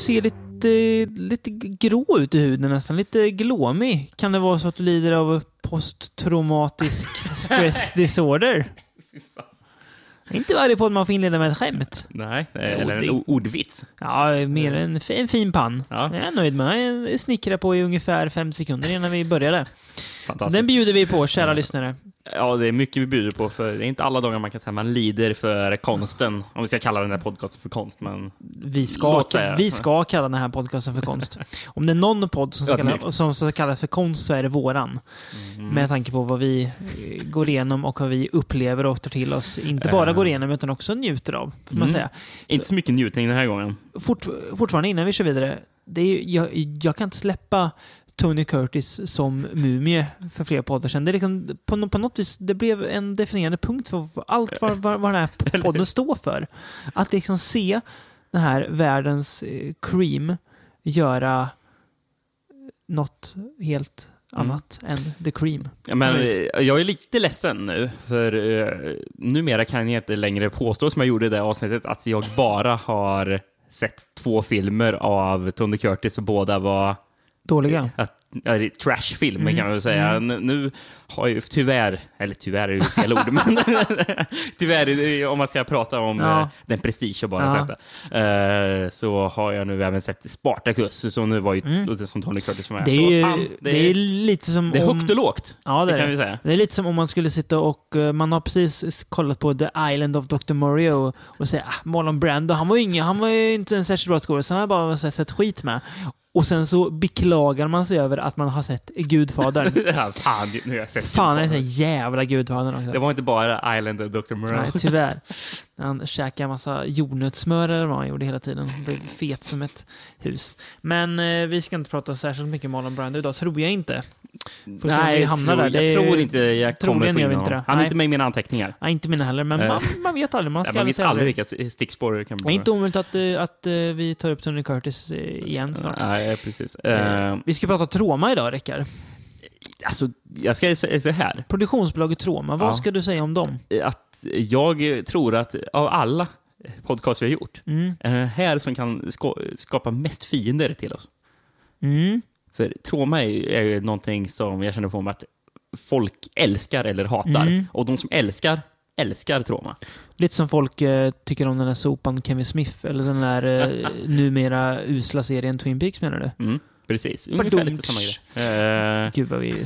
ser lite, lite grå ut i huden nästan. Lite glåmig. Kan det vara så att du lider av posttraumatisk stress disorder? Inte varje podd man får inleda med ett skämt. Nej, eller en o- ordvits. Ja, mer en, f- en fin pann. Ja. Jag är nöjd med. Jag snickrade på i ungefär fem sekunder innan vi började. Så den bjuder vi på, kära lyssnare. Ja, det är mycket vi bjuder på, för det är inte alla dagar man kan säga man lider för konsten. Om vi ska kalla den här podcasten för konst, men... Vi ska, vi ska kalla den här podcasten för konst. Om det är någon podd som ska, kalla, som ska kallas för konst så är det våran. Mm. Med tanke på vad vi eh, går igenom och vad vi upplever och tar till oss. Inte bara Eh. går igenom utan också njuter av, får man Mm. säga. Inte så mycket njutning den här gången. Fort, fortfarande innan vi kör vidare. Det är, jag, jag kan inte släppa Tony Curtis som mumie för flera poddar sedan. Det, är liksom, på, på något vis, det blev en definierande punkt för, allt vad, vad, vad den här podden står för. Att liksom se den här världens eh, cream göra något helt Mm. annat än the cream. Ja, men, eh, jag är lite ledsen nu, för uh, numera kan jag inte längre påstå, som jag gjorde i det avsnittet, att jag bara har sett två filmer av Tony Curtis och båda var Dåliga. att, ja, det är trashfilmer Mm, kan man väl säga. mm. Nu, har jag ju tyvärr, eller tyvärr är ju fel ord, men tyvärr är det- om man ska prata om Ja. eh, den prestige och bara Ja. sett det, eh, så har jag nu även sett Spartacus, som nu var ju Mm. som Tony Curtis var med. Det är, ju, fan, det är lite som det är om... högt och lågt, Ja, det det kan det. vi säga. Det är lite som om man skulle sitta och eh, man har precis kollat på The Island of Dr. Moreau och, och säga ah, Marlon Brando, han var ju ingen, han var ju inte en särskilt bra skådespelare, han har bara sett skit med. Och sen så beklagar man sig över att man har sett Gudfadern. Ja, fan, nu har jag sett Fan, Gudfadern. en sån jävla Gudfadern också. Det var inte bara Island of Dr. Moreau. Nej, tyvärr. Han käkade en massa jordnötssmör eller vad han gjorde hela tiden. Blev fet som ett hus. Men eh, vi ska inte prata särskilt mycket om Marlon Brando idag, tror jag inte. Får om vi jag hamnar tror, där. Det jag är- tror inte jag kommer få in inte honom. det. Han är Nej. inte med i mina anteckningar. Nej, inte mina heller, men Eh. man, man vet aldrig. Man ska Ja, man vet aldrig vilka stickspår det kan Det bli. är inte omöjligt att, eh, att eh, vi tar upp Tony Curtis igen snart. Nej, precis. Eh, Vi ska prata Troma idag, Rickard. alltså, jag ska säga så här. Produktionsbolaget Troma, vad Ja. ska du säga om dem? Att jag tror att av alla podcast vi har gjort, Mm. här som kan ska, skapa mest fiender till oss. Mm. För trauma är, ju- är ju någonting som jag känner på mig att folk älskar eller hatar. Mm. Och de som älskar, älskar trauma. Lite som folk eh, tycker om den där sopan Kevin Smith, eller den där eh, numera usla serien Twin Peaks menar du? Mm, precis. Ungefär lite samma grej. Eh, Gud vad vi...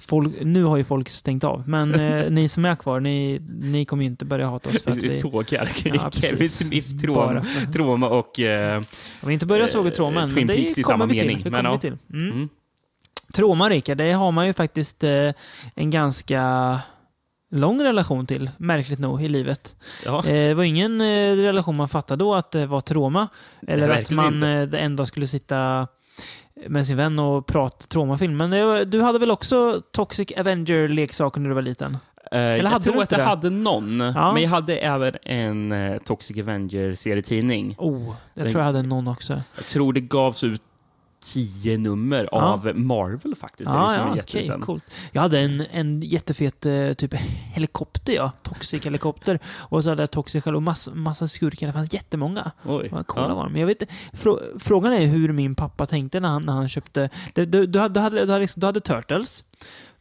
Folk, nu har ju folk stängt av, men eh, ni som är kvar, ni, ni kommer ju inte börja hata oss för att vi vi... sågar Ja. Kevin Smith, för- trauma och... eh, Om vi inte börjar såga Eh, Troma än, Twin men det i samma kommer vi till. mening, Det men kommer ja. vi till. Mm. mm. Troma, Rickard, det har man ju faktiskt eh, en ganska lång relation till, märkligt nog, i livet. Ja. Eh, det var ingen eh, relation man fattade då att det var trauma. Eller att verkligen man inte. eh, en dag skulle sitta med sin vän och prata traumafilm. Men det, du hade väl också Toxic Avenger-leksaker när du var liten? Eh, jag tror att jag det? hade någon, Ja. men jag hade även en eh, Toxic Avenger-serietidning. Oh, jag Den- tror jag hade någon också. Jag tror det gavs ut tio nummer Ja. av Marvel faktiskt. Ja, som ja jätteliten. coolt. Jag hade en, en jättefet eh, typ helikopter, ja. Toxic helikopter. Och så hade jag Toxic och massa, massa skurkar. Det fanns jättemånga. Oj. Coola Ja. var de. Jag vet frå, Frågan är hur min pappa tänkte när han, när han köpte... Du, du, du, hade, du, hade, du, hade, liksom, du hade Turtles.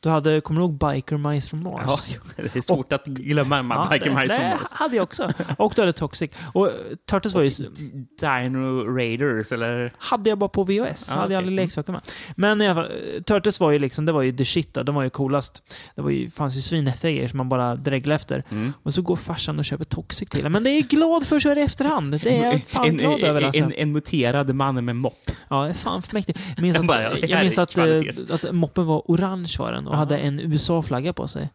Du hade, kommer du ihåg Biker Mice from Ja, Mars? det är svårt att glömma Ja, Biker det- Mice from Det Mars. hade jag också. Och du hade Toxic. Och eh, Turtles var ju... Dino Raiders, eller? hade jag bara på VHS. Ja, hade jag okej. aldrig leksaker med. Men i alla fall, eh, Turtles var ju liksom, det var ju the shit då. De var ju coolast. Det var ju, fanns ju svinhäftiga grejer som man bara dreglade efter. Mm. Och så går farsan och köper Toxic till en. Men det är jag glad för så här i efterhand. Det är jag fan en, glad över alltså. en, en muterad man med mopp. Ja, det fan för mäktigt. Jag minns Jag att, ja, det jag minns att, eh, kvalitet. att moppen var orange var den och hade en USA-flagga på sig.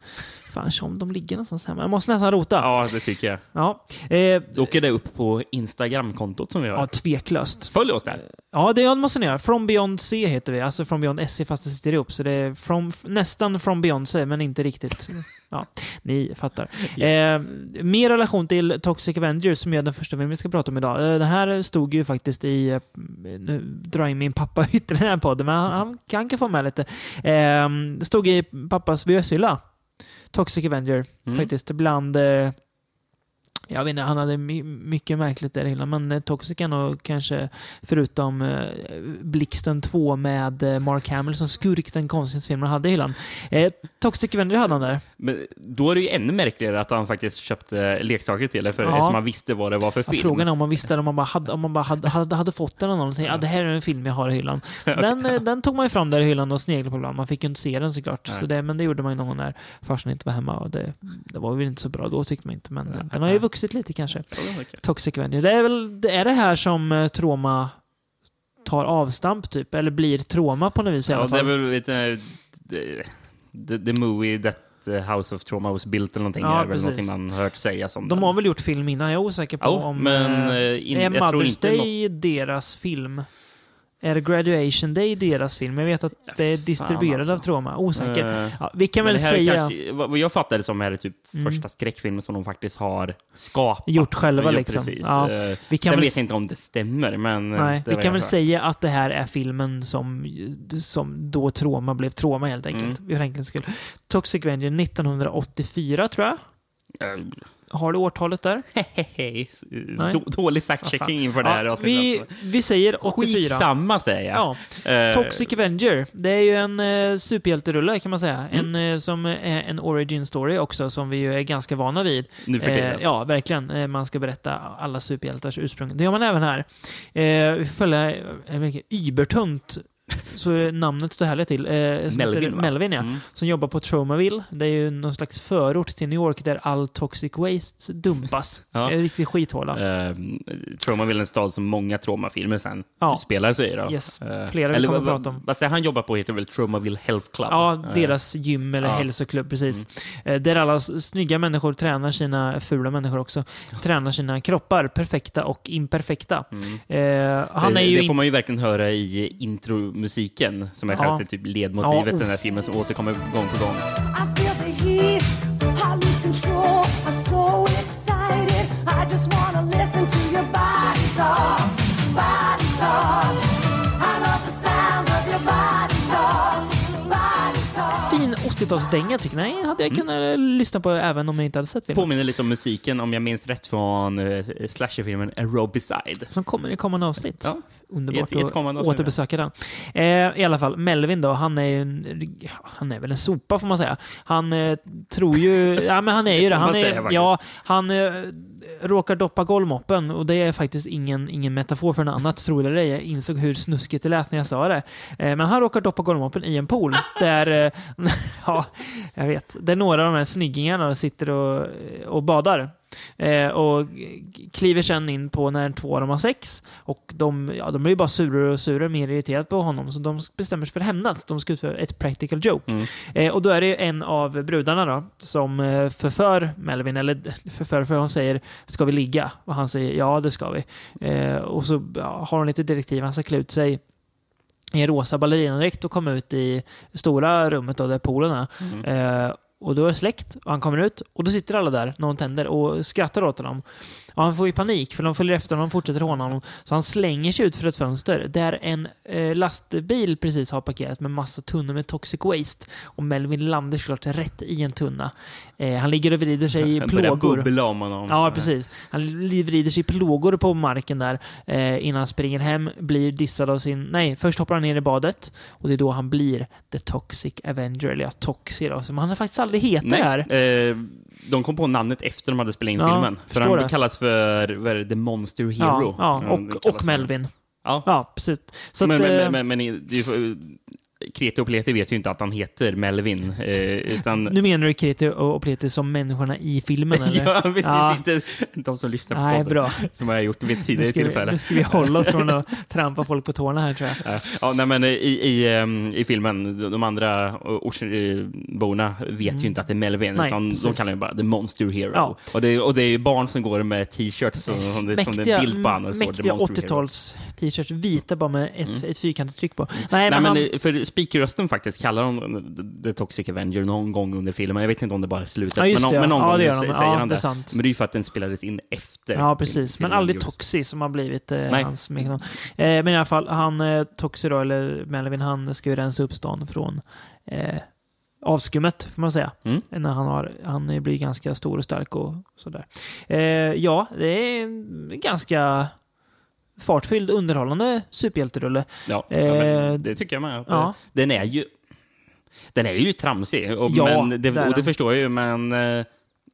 Fan, som de ligger någonstans hemma. Jag måste nästan rota. Ja, det tycker jag. Ja, eh, Då åker det upp på Instagram-kontot som vi har. ja tveklöst. Följ oss där. Ja, det måste ni göra. From Beyond C heter vi. Alltså From Beyond SC fast det sitter ihop. Så det är from, nästan From Beyond C, men inte riktigt. Ja, ni fattar. Eh, mer relation till Toxic Avengers, som är den första filmen vi ska prata om idag. Eh, det här stod ju faktiskt i... Eh, nu drar jag in min pappa ytterligare i den här podden, men han, han kan kan få med lite. Eh, det stod i pappas VHS-hylla. Toxic Avenger, Mm. faktiskt. Bland... Eh, Jag vet inte, han hade my mycket märkligt där hyllan. Men eh, Toxic är nog kanske, förutom eh, Blixten 2 med eh, Mark Hamill som skurk, den konstigaste filmen hade hyllan. Eh, Toxic Avenger hade han där. Men då är det ju ännu märkligare att han faktiskt köpte leksaker till det, för Ja. som han visste vad det var för Ja, film. frågan är om man visste om man bara hade, om man bara hade, hade, hade fått den av någon och säger ja. det här är en film jag har i hyllan. Den, eh, den tog man ju fram där i hyllan och sneglade på ibland. Man fick ju inte se den såklart. Nej. Så det, men det gjorde man ju någon gång när farsan inte var hemma. Och det, det var väl inte så bra då tyckte man inte. Men eh, den har ju vuxit lite kanske. Ja. Toxic Avenger. Det är väl det, är det här som eh, Troma tar avstamp typ? Eller blir Troma på något vis i alla Ja, det är fall? väl lite... The, the, movie that the House of Trauma was built eller någonting. Ja, är väl någonting man hört sägas om De har väl gjort film innan? Jag är osäker på Ja, om... men, eh, eh, in- är jag tror Mother's inte Day deras film? Är Graduation Day deras film? Jag vet att det är distribuerad alltså. av Troma. Osäker. Eh, Ja, vi kan väl det säga... Kanske, vad jag fattar det som är det typ Mm. första skräckfilmen som de faktiskt har skapat. Gjort själva, Så, ja, liksom. Precis. Ja, Eh, vi kan Sen väl vet jag inte om det stämmer, men... eh, Nej, det vi kan väl säga att det här är filmen som, som då Troma blev Troma helt enkelt. Mm. För enkelhetens skull. Toxic Avenger 1984 tror jag. Eh, Har du årtalet där? Hehehe. Dålig fact-checking inför det här Ja, vi, vi säger 84. Skitsamma säger jag. Ja. Eh, Toxic Avenger. Det är ju en eh, superhjälterulle kan man säga. Mm. En, eh, som är en origin story också, som vi ju är ganska vana vid. Nu för tiden. Eh, ja, verkligen. Eh, man ska berätta alla superhjältars ursprung. Det gör man även här. Vi får följa vilken Ybertunt, så är namnet står härligt till. Eh, som Melvin? Melvin, ja. Mm. Som jobbar på Tromaville. Det är ju någon slags förort till New York där all toxic waste dumpas. Ja. En riktig skithåla. Uh, Traumaville är en stad som många traumafilmer sen Ja. utspelar sig i. Då. Yes. Eh, Flera vi eller kommer att vad- prata om. Det han jobbar på heter väl Traumaville Health Club? Ja, Eh, deras gym eller ja. hälsoklubb, precis. Eh, Där alla snygga människor tränar sina, fula människor också, tränar sina kroppar, perfekta och imperfekta. Mm. Eh, han det, är ju... det får man ju verkligen höra i intromusiken, som är Ja. typ ledmotivet Ja, i den här filmen som återkommer gång på gång. Fin 80-talsdänga tycker jag. Nej, hade jag kunnat lyssna på även om jag inte hade sett filmen. Påminner lite om musiken, om jag minns rätt, från uh, slasherfilmen Aerobicide. Som kommer i kommande avsnitt. Ja. Underbart I ett- ett att återbesöka den. Eh, I alla fall, Melvin då, han är ju en, han är väl en sopa får man säga. Han eh, tror ju, ja men han är ju Det Han är, ja, han eh, råkar doppa golvmoppen och det är faktiskt ingen, ingen metafor för något annat, tror det. Jag insåg hur snuskigt det lät när jag sa det. Eh, men han råkar doppa golvmoppen i en pool där, eh, ja, jag vet, där några av de här snyggingarna sitter och, och badar. Eh, och kliver sen in på när två av dem har sex. Och de, ja, de blir ju bara surare och surare, mer irriterade på honom. Så de bestämmer sig för att hämnas. De ska utföra ett practical joke. Mm. Eh, och då är det en av brudarna då, som eh, förför Melvin, eller förför för hon säger ska vi ligga? Och han säger ja, det ska vi. Eh, och så ja, har hon lite direktiv, han ska klä ut sig i en rosa ballerinadräkt och komma ut i stora rummet då, där poolen är. Mm. Eh, och då är det släckt och han kommer ut och då sitter alla där när hon tänder och skrattar åt honom. Och han får ju panik för de följer efter honom och fortsätter håna honom. Så han slänger sig ut för ett fönster där en eh, lastbil precis har parkerat med massa tunnor med toxic waste. Och Melvin landar såklart rätt i en tunna. Eh, han ligger och vrider sig i plågor. bubbla om honom. Ja, precis. Han vrider sig i plågor på marken där eh, innan han springer hem, blir dissad av sin... Nej, först hoppar han ner i badet och det är då han blir The Toxic Avenger, eller ja, Toxi då, som han har faktiskt aldrig heter Nej, här. De kom på namnet efter de hade spelat in Ja, filmen. För han det. kallas för det, The Monster Hero. Ja, ja Mm, och, och Melvin. Ja. Ja, precis. Att, men, eh, men, men, men Kreti och Pleti vet ju inte att han heter Melvin. Eh, utan, Nu menar du Kreti och Pleti som människorna i filmen, eller? ja, precis. Ja. Inte de som lyssnar på Nej, podden, bra. Som jag har gjort vid tidigare tillfälle. nu ska vi hålla oss från att trampa folk på tårna här, tror jag. Ja, nej, men i, i, ehm, i filmen, de- de andra ortsborna vet ju inte att det är Melvin, Mm. Nej, utan de precis. kallar det bara The Monster Hero. Ja. Och, det, och det är ju barn som går med t-shirts som, som, det, som det är bild på mäktiga Monster Hero. 80-tals t-shirts, vita bara med ett, Mm. ett fyrkantigt tryck på. Nej, Nej, men, men han, eh, för speakerrösten faktiskt kallar de The Toxic Avenger någon gång under filmen. Jag vet inte om det bara är slutet, Ja, men, någon- men någon ja. Gång det säger Ja, han det det. Men det är ju för att den spelades in efter. Ja, precis. Men aldrig. Toxi som har blivit eh, hans. Eh, men i alla fall, han eh, Toxi då, eller Melvin, han ska ju rensa upp stan från eh, avskummet, får man säga. Mm. När han, har, han blir ganska stor och stark och sådär. Eh, ja, det är en ganska fartfylld, underhållande superhjälterulle. Ja, Eh, det tycker jag med. Ja. Den är ju den är ju tramsig, och, Ja, men det, och det förstår jag ju, men eh,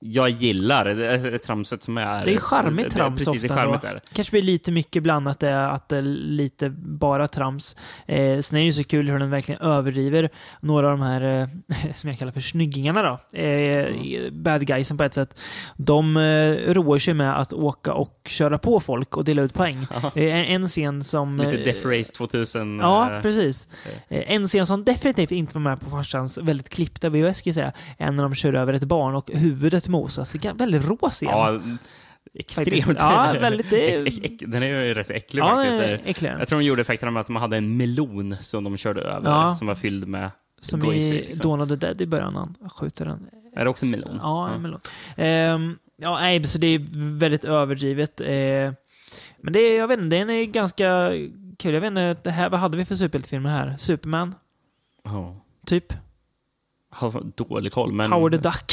jag gillar det, tramset som är... Det är charmigt det är trams Precis, det ofta är charmigt ändå. där. kanske blir lite mycket bland att det är, att det är lite bara trams. Eh, sen är det ju så kul hur den verkligen överdriver några av de här, eh, som jag kallar för snyggingarna då. Eh, bad guysen på ett sätt. De eh, roar sig med att åka och köra på folk och dela ut poäng. Eh, en, en scen som... Lite eh, Death Race 2000. Ja, eh, precis. Eh, En scen som definitivt inte var med på farsans väldigt klippta VHS, ska jag säga, är när de kör över ett barn och huvudet mosas. Det är en väldigt scen. ja, extremt. Ja, väldigt, det Den är ju rätt så äcklig Ja, faktiskt. äcklig. Jag tror de gjorde effekterna med att de hade en melon som de körde över, Ja. som var fylld med Som Goizy, i liksom. Dawn of the Dead i början, han skjuter den. Är det också en melon? Ja, en melon. Ehm, ja, nej, så det är väldigt överdrivet. Eh, men det är, jag vet inte, den är ganska kul. Jag vet inte, det här, vad hade vi för superhjältefilmer här? Superman, Ja. typ? Har dålig koll, men... Howard Duck?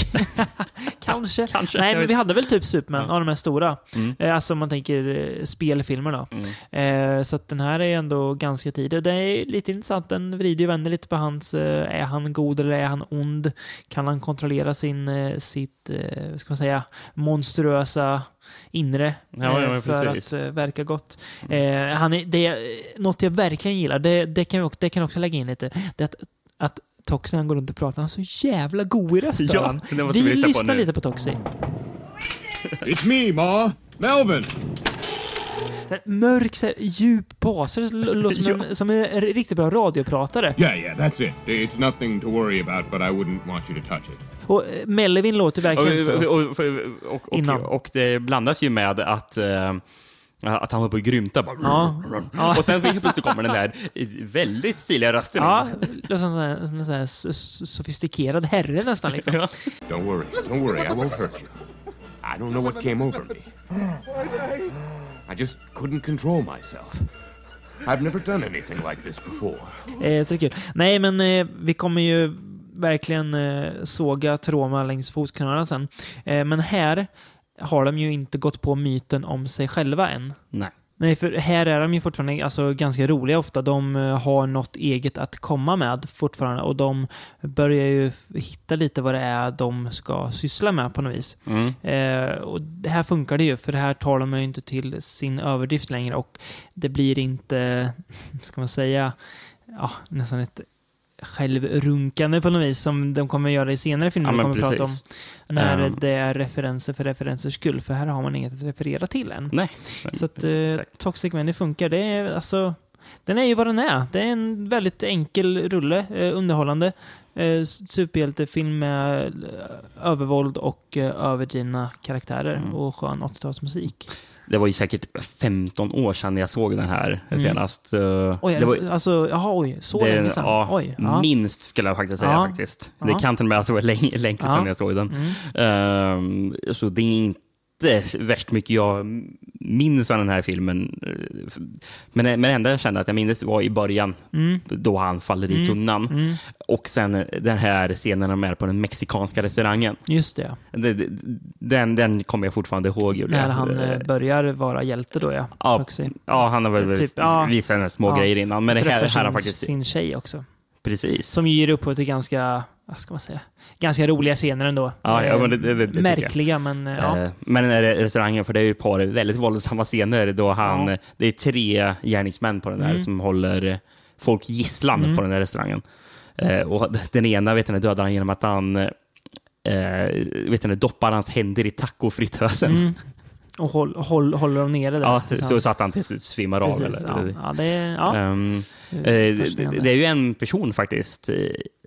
Kanske. Kanske. Nej, jag men vi hade väl typ Superman, Ja. av de här stora. Mm. Eh, Alltså om man tänker eh, spelfilmer då. Mm. Eh, så den här är ändå ganska tidig. Och det är lite intressant, den vrider ju vänder lite på hans, eh, är han god eller är han ond? Kan han kontrollera sin, eh, sitt, eh, ska man säga, monstruösa inre Ja, ja, eh, för precis. att verka gott? Eh, han är, det något jag verkligen gillar, det, det, kan också, det kan jag också lägga in lite, det är att, att Toxie han går runt och pratar, han är så jävla god i rösten. Ja, han. det måste vi vi lyssna lyssnar lite på Toxie. It's me, Ma. Melvin. Mörk, så här, djup bas. Det lå- låter som, en, som en riktigt bra radiopratare. Yeah, yeah, that's it. It's nothing to worry about, but I wouldn't want you to touch it. Och eh, Melvin låter verkligen så. Och, och, och, och, och, och det blandas ju med att, eh, att han håller på att grymta. Bara. Ja. Och sen helt plötsligt kommer den där väldigt stiliga rösten. Ja, som en sån här, s- sofistikerad herre nästan liksom. Ja. Don't worry. Don't worry. I won't hurt you. I don't know what came over me. I just couldn't control myself. I've never done anything like this before. Eh, så kul. Nej, men eh, vi kommer ju verkligen eh, såga Troma längs fotknölarna sen. Eh, men här har de ju inte gått på myten om sig själva än. Nej. Nej, för här är de ju fortfarande alltså, ganska roliga ofta. De eh, har något eget att komma med fortfarande och de börjar ju hitta lite vad det är de ska syssla med på något vis. Mm. Eh, och det här funkar det ju, för det här tar de ju inte till sin överdrift längre och det blir inte, ska man säga, ja, nästan ett självrunkande på något vis som de kommer göra i senare filmer Ja, vi kommer prata om. När Ehm. det är referenser för referensers skull, för här har man inget att referera till än. Nej. Så att eh. Toxic Men det funkar. Det är alltså... Den är ju vad den är. Det är en väldigt enkel rulle, eh, underhållande. Eh, superhjältefilm med eh, övervåld och eh, överdrivna karaktärer Mm. och skön 80-talsmusik. Det var ju säkert 15 år sedan jag såg den här Mm. senast. så Oj, det var, alltså, alltså, jaha, oj, så det- länge sedan? Ja, oj, ja. Minst skulle jag faktiskt säga. Ja. faktiskt. Det kan till och med att det var länge, länge sedan Ja. jag såg den. Mm. Ehm, så det är inte värst mycket jag minns av den här filmen. Men, men det enda jag kände att jag minns var i början, Mm. då han faller i tunnan. Mm. Och sen den här scenen när de är på den mexikanska restaurangen. Just det, Den, den kommer jag fortfarande ihåg. gjorde när han eh, börjar vara hjälte då, ja. Ja, ja, han har väl Typ, ja. visat en små Ja. grejer innan. Men det här, här har faktiskt... sin tjej också. Precis. Som ger upphov till ganska, vad ska man säga, ganska roliga scener ändå. Ja, ja, Eh, men det- det- det. Märkliga, men eh, ja. Eh, Men den här restaurangen, för det är ju ett par väldigt våldsamma scener då han, Ja. det är tre gärningsmän på den där Mm. som håller folk gisslan Mm. på den där restaurangen. Eh, och den ena vet ni, dödar han genom att han eh, vet ni, doppar hans händer i tacofritösen. Mm. Och håll, håll, håller dem nere där. Ja, så, han- så att han till slut svimmar av. Precis, Eller, ja. det är... Ehm, det eh, det, är ju en person faktiskt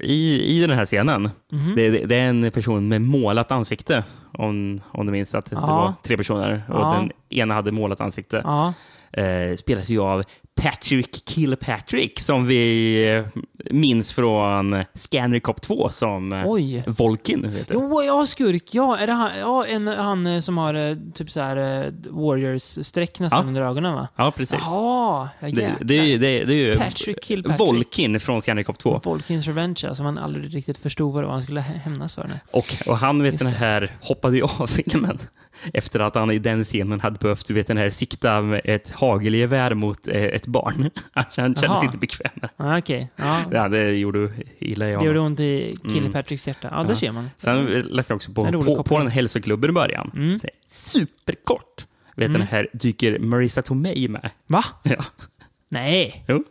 i, i den här scenen. Mhm. Det, det, det är en person med målat ansikte. Om, om du minns att det var tre personer och den ena hade målat ansikte. Eh, spelas ju av Patrick Kilpatrick som vi eh, minns från Scanner Cop 2 som eh, Oj. Volkin. Du. Jo, ja, skurk. Ja, är det han, ja, en, han eh, som har typ så här Warriors-streck nästan Ja. under ögonen va? Ja, precis. Jaha, ja, Det, det, det, det är ju Patrick Kilpatrick. Volkin från Scanner Cop 2. Volkins Revenge, alltså man aldrig riktigt förstod vad det var han skulle hä- hämnas för. Nu. Och, och han vet Just den det. här hoppade ju av filmen efter att han i den scenen hade behövt du vet, den här, sikta med ett hagelgevär mot eh, ett barn. Han kände sig inte bekväm. Ja, Okej, ja. Ja, det gjorde illa i Det honom. gjorde ont i Kilpatricks hjärta. Ja, där ser man. Sen läste jag också på, En på, på en hälsoklubb i början. Mm. Superkort. Vet den här dyker Marissa Tomei med. Va? Ja. Nej. Jo.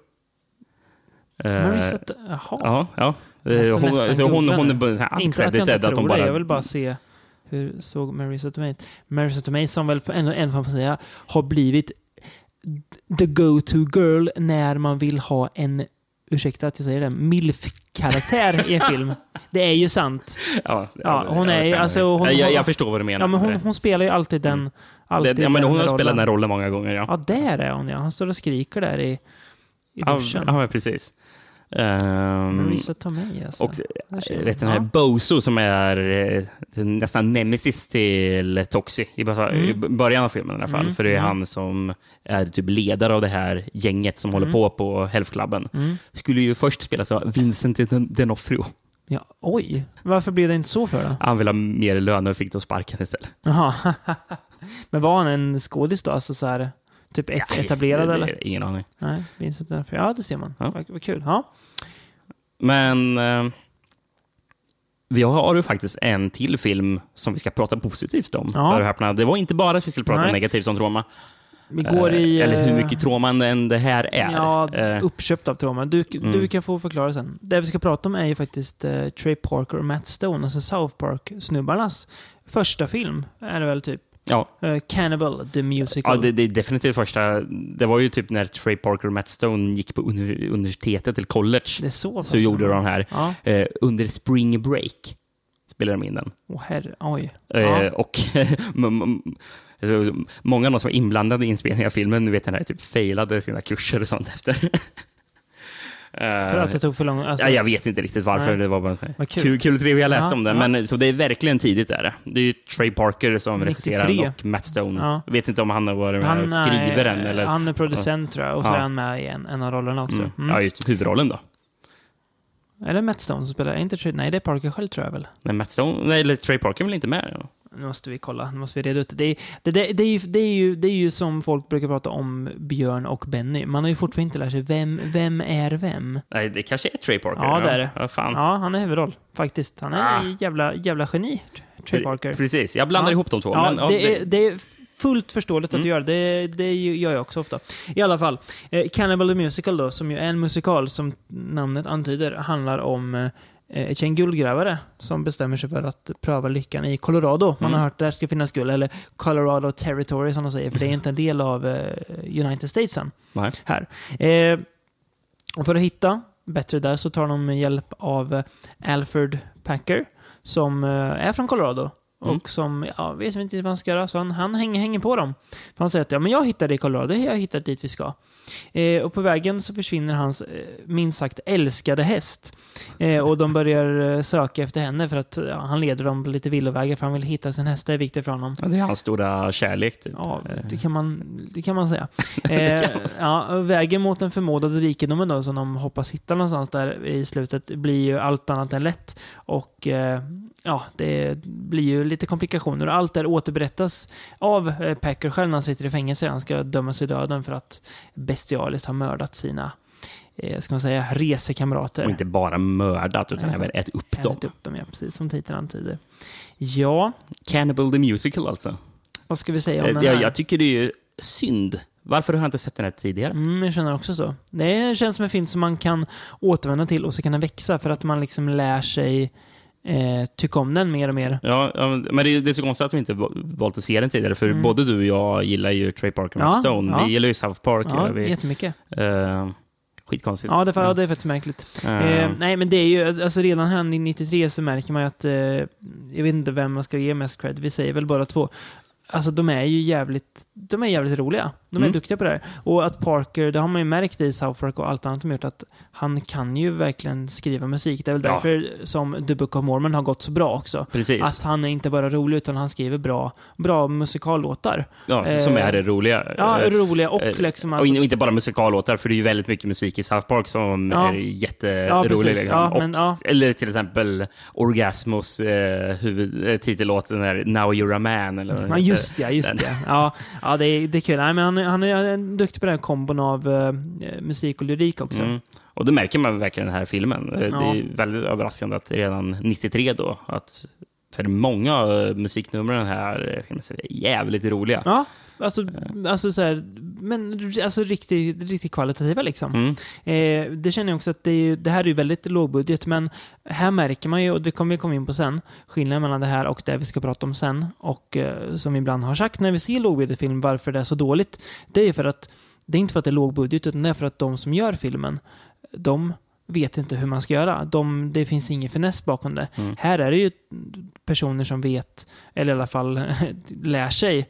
Eh, Marissa... Jaha. Ja, ja. Hon, hon, googla hon är här Inte att jag inte uncredited, tror att hon det, jag vill bara se hur såg Marissa Tomei ut. Marissa Tomei som väl för- ändå en får säga har blivit the go-to girl när man vill ha en, ursäkta att jag säger det, milf-karaktär i en film. Det är ju sant. Ja, Ja, hon är- stämmer. alltså, hon- jag, jag förstår vad du menar. Ja, men hon, hon spelar ju alltid den... Alltid det. ja, men den hon har spelat rollen. den här rollen många gånger, ja. Ja, där är hon ja. Hon står och skriker där i, i Ja, duschen. ja, men precis. Ehm, Marissa Tomei alltså. och vet den här Ja. Bozo som är eh, nästan nemesis till Toxi i Mm. början av filmen i alla fall. Mm, För det är mm. han som är typ ledare av det här gänget som håller på på Health-klubben. Mm. Skulle ju först spelas av Vincent D'Onofrio. Ja, oj. Varför blev det inte så för då? Han vill ha mer lön och fick då sparken istället. Jaha. Men var han en skådis då? Alltså så här, typ et- etablerad det, eller? Ingen aning. Nej, Vincent D'Onofrio. Ja, det ser man. Ja. Vad, vad kul. Ja. Men eh, vi har ju faktiskt en till film som vi ska prata positivt om. Ja. Det var inte bara att vi skulle prata Nej. negativt om trauma. Vi går i... Eh, Eller hur eh, mycket trauma än det här är. Ja, Eh, uppköpt av trauma. Du, du Mm. kan få förklara sen. Det vi ska prata om är ju faktiskt Trey Parker och Matt Stone, alltså South Park-snubbarnas första film. Är det väl typ. Ja, Eh, Cannibal, the musical. ja det, det är definitivt första. Det var ju typ när Trey Parker och Matt Stone gick på uni- universitetet eller college. det är så Så gjorde de här. Ja. Eh, under spring break spelade de in den. Åh herre, oj. Eh, Ja. Och alltså, många av de som var inblandade i inspelningen av filmen, du vet den här, typ failade sina kurser och sånt efter. För att det tog för lång... Alltså, ja, jag vet inte riktigt varför. Nej. Det var bara Vad kul. kul, kul trivia jag läste Ja, om det. ja. Men, så det är verkligen tidigt. Där. Det är ju Trey Parker som 93. regisserar och Matt Stone. Ja. Jag vet inte om han har varit med och skriver den. Eller, han är producent tror jag, och så är han med i en, en av rollerna också. mm. Mm. Ja, just huvudrollen då. Eller Matt Stone som spelar, inte Trey, nej det är Parker själv tror jag väl. Men Matt Stone, nej, eller Trey Parker är väl inte med? Nu måste vi kolla, nu måste vi reda ut det. Det är, det, det, är ju, det, är ju, det är ju som folk brukar prata om Björn och Benny. Man har ju fortfarande inte lärt sig vem, vem är vem. Nej, det kanske är Trey Parker. Ja, det är det. Ja, fan. Ja, han är huvudroll, faktiskt. Han är Ah. jävla, jävla geni, Trey Parker. Precis, jag blandar Ja. ihop de två. Ja, men, det, är, det är fullt förståeligt att Mm. du gör det. Det gör jag också ofta. I alla fall, eh, Cannibal the Musical då, som ju är en musikal som namnet antyder, handlar om eh, ett gäng guldgrävare som bestämmer sig för att pröva lyckan i Colorado. Man Mm. har hört att där ska finnas guld, eller Colorado Territory som de säger, för det är inte en del av eh, United States än. Nej. Här. Eh, och för att hitta bättre där så tar de hjälp av eh, Alfred Packer som eh, är från Colorado. Mm. Och som, ja, vet inte vad han ska göra, så han, han hänger, hänger på dem. För han säger att ja, men jag hittade i Colorado, jag hittar dit vi ska. Eh, och på vägen så försvinner hans, eh, minst sagt, älskade häst. Eh, och de börjar eh, söka efter henne för att ja, han leder dem på lite villovägar för han vill hitta sin häst, det är viktigt för honom. Ja, det är hans stora kärlek. Typ. Ja, Eh, det kan man, det kan man säga. Eh, ja, och vägen mot den förmodade rikedomen då, som de hoppas hitta någonstans där i slutet, blir ju allt annat än lätt. Och ja, det blir ju lite komplikationer. Och allt där återberättas av Packer själv när han sitter i fängelse. Han ska dömas i döden för att bestialiskt ha mördat sina, eh, ska man säga, resekamrater. Och inte bara mördat, utan även ätit upp dem. Ätit upp dem, ja, precis som titeln antyder. Ja, Cannibal the Musical alltså. vad ska vi säga om Eh, den här? Jag, jag tycker det är ju synd. Varför har jag inte sett den här tidigare? Mm, jag känner också så. Det känns som en film som man kan återvända till och så kan den växa för att man liksom lär sig eh, tycka om den mer och mer. Ja, men det är, det är så konstigt att vi inte va- valt att se den tidigare, för Mm. både du och jag gillar ju Trey Parker och Ja, Stone. ja. Vi gillar ju South Park. Ja, vi. jättemycket. Eh, skitkonstigt. Ja, det, ja, det är faktiskt märkligt. Eh, Eh, nej, men det är ju, alltså redan här 93 så märker man ju att, eh, jag vet inte vem man ska ge mest cred, vi säger väl bara två. Alltså de är ju jävligt, de är jävligt roliga. De är Mm. duktiga på det här. Och att Parker, det har man ju märkt i South Park och allt annat de har gjort, att han kan ju verkligen skriva musik. Det är väl Ja. därför som The Book of Mormon har gått så bra också. Precis. Att han är inte bara rolig, utan han skriver bra, bra musikallåtar. ja, som eh, är det roliga. Ja, Eh, roliga och eh, liksom... och Alltså, in- inte bara musikallåtar, för det är ju väldigt mycket musik i South Park som Ja. är jätterolig. liksom. Ja, och, men, ja. Eller till exempel Orgasmos eh, huvud, eh, titellåten, här, Now You're a Man. Eller den Ja, just det. Just det. Ja, ja det, är, det är kul. Nej, men han, han är duktig på den här kombon av eh, musik och lyrik också. Mm. Och det märker man verkligen i den här filmen. Eh, Det Ja. är väldigt överraskande att redan 93 då, att för många av musiknumren här eh, filmen är jävligt roliga. Ja, alltså, alltså så här, men alltså riktigt, riktigt kvalitativa liksom. Mm. Eh, det känner jag också att det, är, det här är ju väldigt lågbudget, men här märker man ju, och det kommer vi komma in på sen, skillnaden mellan det här och det vi ska prata om sen, och eh, som vi ibland har sagt när vi ser lågbudgetfilm, varför det är så dåligt, det är för att, det är inte för att det är lågbudget, utan det är för att de som gör filmen, de vet inte hur man ska göra. De, det finns ingen finess bakom det. Mm. Här är det ju personer som vet, eller i alla fall lär sig,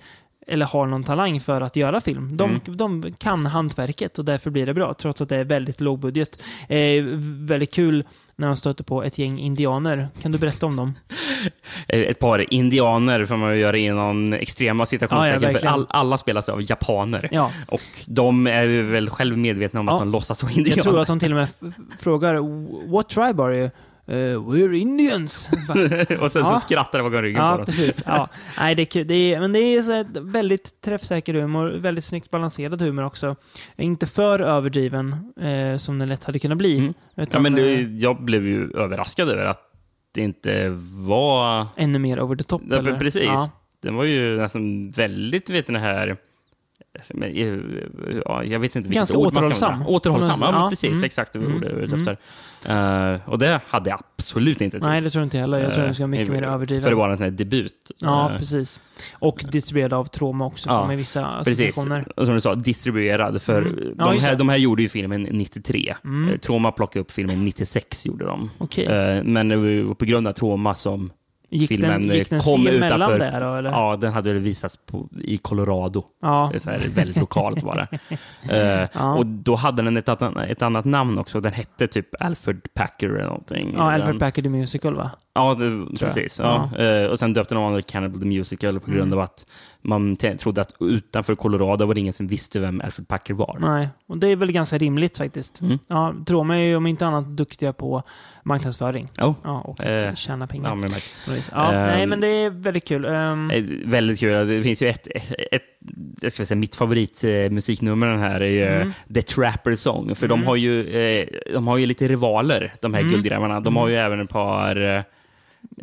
eller har någon talang för att göra film. De, Mm. de kan hantverket och därför blir det bra, trots att det är väldigt lågbudget. Eh, väldigt kul när de stöter på ett gäng indianer. Kan du berätta om dem? Eh, Ett par indianer får man ju göra inom extrema Ja, situationstecken, ja, för verkligen. all, alla spelas av japaner. Ja, Och de är väl själv medvetna om Ja. att de låtsas vara indianer. jag tror att de till och med frågar “What tribe are you?” Eh, “We're Indians”. Och sen Ja. så skrattar de bakom ryggen på Ja, dem. precis. Ja. Nej, det är kul. Det är, men det är väldigt träffsäker humor, väldigt snyggt balanserad humor också. Inte för överdriven, eh, som den lätt hade kunnat bli. Mm. Utan, Ja, men det, eh, jag blev ju överraskad över att det inte var... ännu mer over the top. Ja, eller? precis. Ja. Den var ju nästan väldigt, vet ni, här... alltså, eh, Ja, jag vet inte vilket Ganska ord man ska använda. Återhållsam, ja, Ja, precis. mm. Exakt det Mm, ordet var ute mm. efter. Eh, och det hade jag absolut inte Nej, det tror jag inte heller. Jag tror den ska vara mycket Eh, mer överdriven. För det var en sån här debut. Ja, precis. Och distribuerad av Troma också, Ja, med vissa Precis, associationer. och som du sa, distribuerad. För Mm. Ja, de, här, det. de här gjorde ju filmen 93. Mm. Troma plockade upp filmen 96, gjorde de. Okej. Eh, Men det var på grund av Troma som Gick filmen den, gick den kom se mellan utanför- där då, eller? Ja, den hade visats på, i Colorado. Ja. Det är så här väldigt lokalt bara. Eh, Ja. Och då hade den ett, annat- ett annat namn också. Den hette typ Alfred Packer eller någonting. Ja, Den- Alfred Packer the Musical, va? Ja, det, precis. Ja. Eh, Och sen döpte de om till Cannibal the Musical på grund Mm. av att man trodde att utanför Colorado var det ingen som visste vem Alfred Packer var. Nej, och det är väl ganska rimligt faktiskt. Mm. Ja, Troma är ju om inte annat duktiga på marknadsföring. Oh. Ja, och att Eh, tjäna pengar. Ja, men, ja, Ehm, nej, men det är väldigt kul. Ehm, Eh, Väldigt kul. Det finns ju ett, ett jag ska säga, mitt favoritmusiknummer den här är ju Mm. The Trapper Song. För Mm. de, har ju, eh, de har ju lite rivaler, de här Mm. guldgrävarna. De har ju även ett par eh,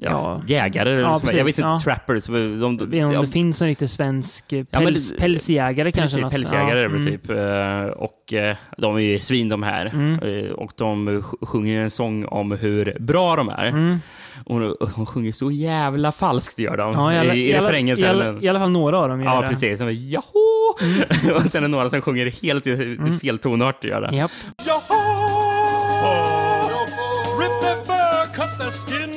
ja, Ja. jägare. Ja, som- jag precis, vet inte, ja. trappers. De, de, inte om ja, det finns en riktig svensk eh, Ja, men päls, pälsjägare kanske. Precis, pälsjägare väl mm. typ. Eh, Och eh, de är ju svin de här. Mm. Eh, Och de sj- sjunger en sång om hur bra de är. Mm. Och de- de sjunger så jävla falskt gör de. Ja, i, alla, I, i, i alla, refrängen i, alla, sen. I alla fall några av dem gör Ja, det. precis. De är jaho! och sen är det några som sjunger helt i fel tonart. Gör det. Japp. Rip their fur, cut their skin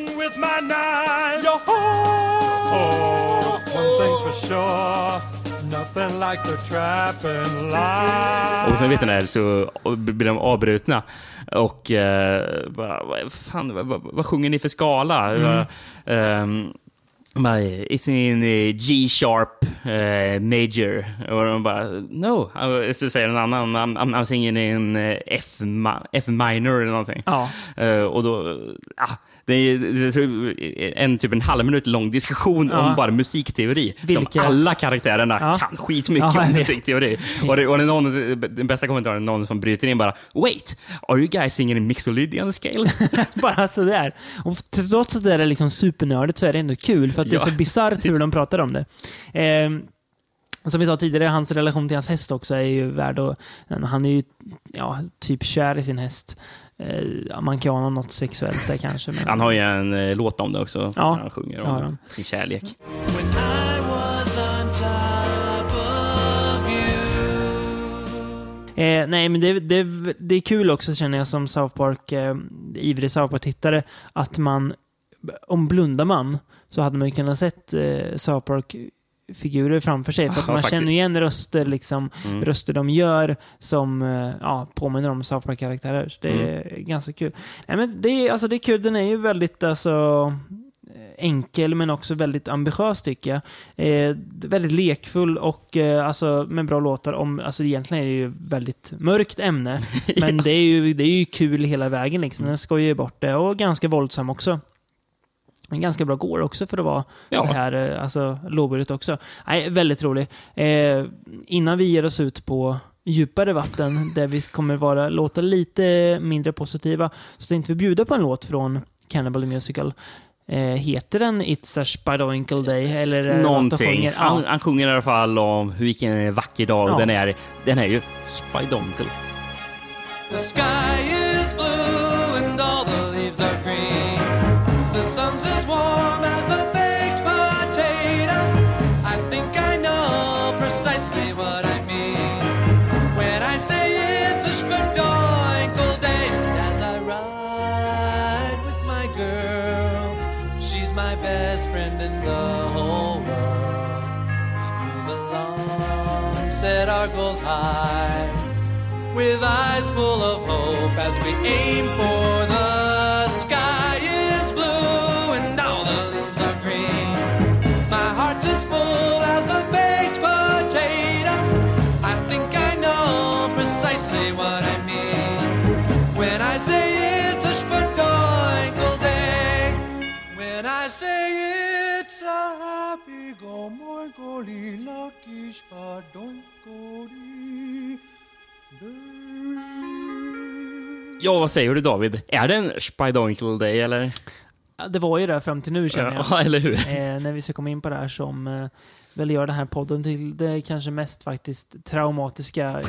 nothing like the trapping life. Och sen vet ni så blir de avbrutna. Och eh, bara, vad, fan, vad, vad, sjunger ni för skala? Mm. Um, It's in eh, G-sharp eh, major. Och de bara, no. Så säger en annan, I'm, I'm, singing in F, F minor eller någonting. Ja. Eh, och då, ah, det är en typ en halv minut lång diskussion Ja. om bara musikteori. Vilka- Som alla karaktärerna Ja. kan skitmycket Ja, om musikteori. Och, det, och det någon, den bästa kommentaren är någon som bryter in bara Wait, are you guys singing in mixolydian scales? Bara sådär. Och trots att det är liksom supernördigt så är det ändå kul för att det är så bisarrt hur de pratar om det. Ehm, som vi sa tidigare, hans relation till hans häst också är ju värd att... Han är ju ja, typ kär i sin häst. Eh, ja, man kan ana något sexuellt där kanske. Men, Han har ju en eh, låt om det också. Ja, han sjunger om han. sin kärlek. Eh, nej, men det, det, det är kul också känner jag som South Park, eh, ivrig South Park-tittare, att man, om blundar man, så hade man ju kunnat sett eh, South Park figurer framför sig. För man faktiskt. känner igen röster, liksom, Mm. röster de gör som eh, ja, påminner om South Park-karaktärer. Det Mm. är ganska kul. Nej, men det, är, alltså, det är kul. Den är ju väldigt alltså, enkel men också väldigt ambitiös tycker jag. Eh, väldigt lekfull och eh, alltså, med bra låtar. Om, alltså, egentligen är det ju väldigt mörkt ämne. Men det, är ju, det är ju kul hela vägen. Liksom. Den skojar ju bort det och ganska våldsam också. En ganska bra går också för att vara Ja. så här eh, alltså, lågbudget också. Nej, väldigt rolig. Eh, innan vi ger oss ut på djupare vatten där vi kommer vara, låta lite mindre positiva så tänkte vi bjuda på en låt från Cannibal Musical. Eh, heter den It's a Spidoinkle Day? Eller de Någonting. sjunger? Han, Ja. han sjunger i alla fall om hur vilken vacker dag Ja. den är. Den är ju Spidonkel. The sky is blue and all the leaves are green. The sun's as warm as a baked potato. I think I know precisely what I mean when I say it's a day. And as I ride with my girl, she's my best friend in the whole world. We move along, set our goals high with eyes full of hope as we aim for When I say it's a happy go moinkle lucky spadoinkle Ja, vad säger du David? Är det en Spidonkel Day eller? Ja, Det var ju det fram till nu känner jag. Ja, eller hur? eh, när vi ska komma in på det här som eh, väl gör den här podden till det kanske mest faktiskt traumatiska. eh,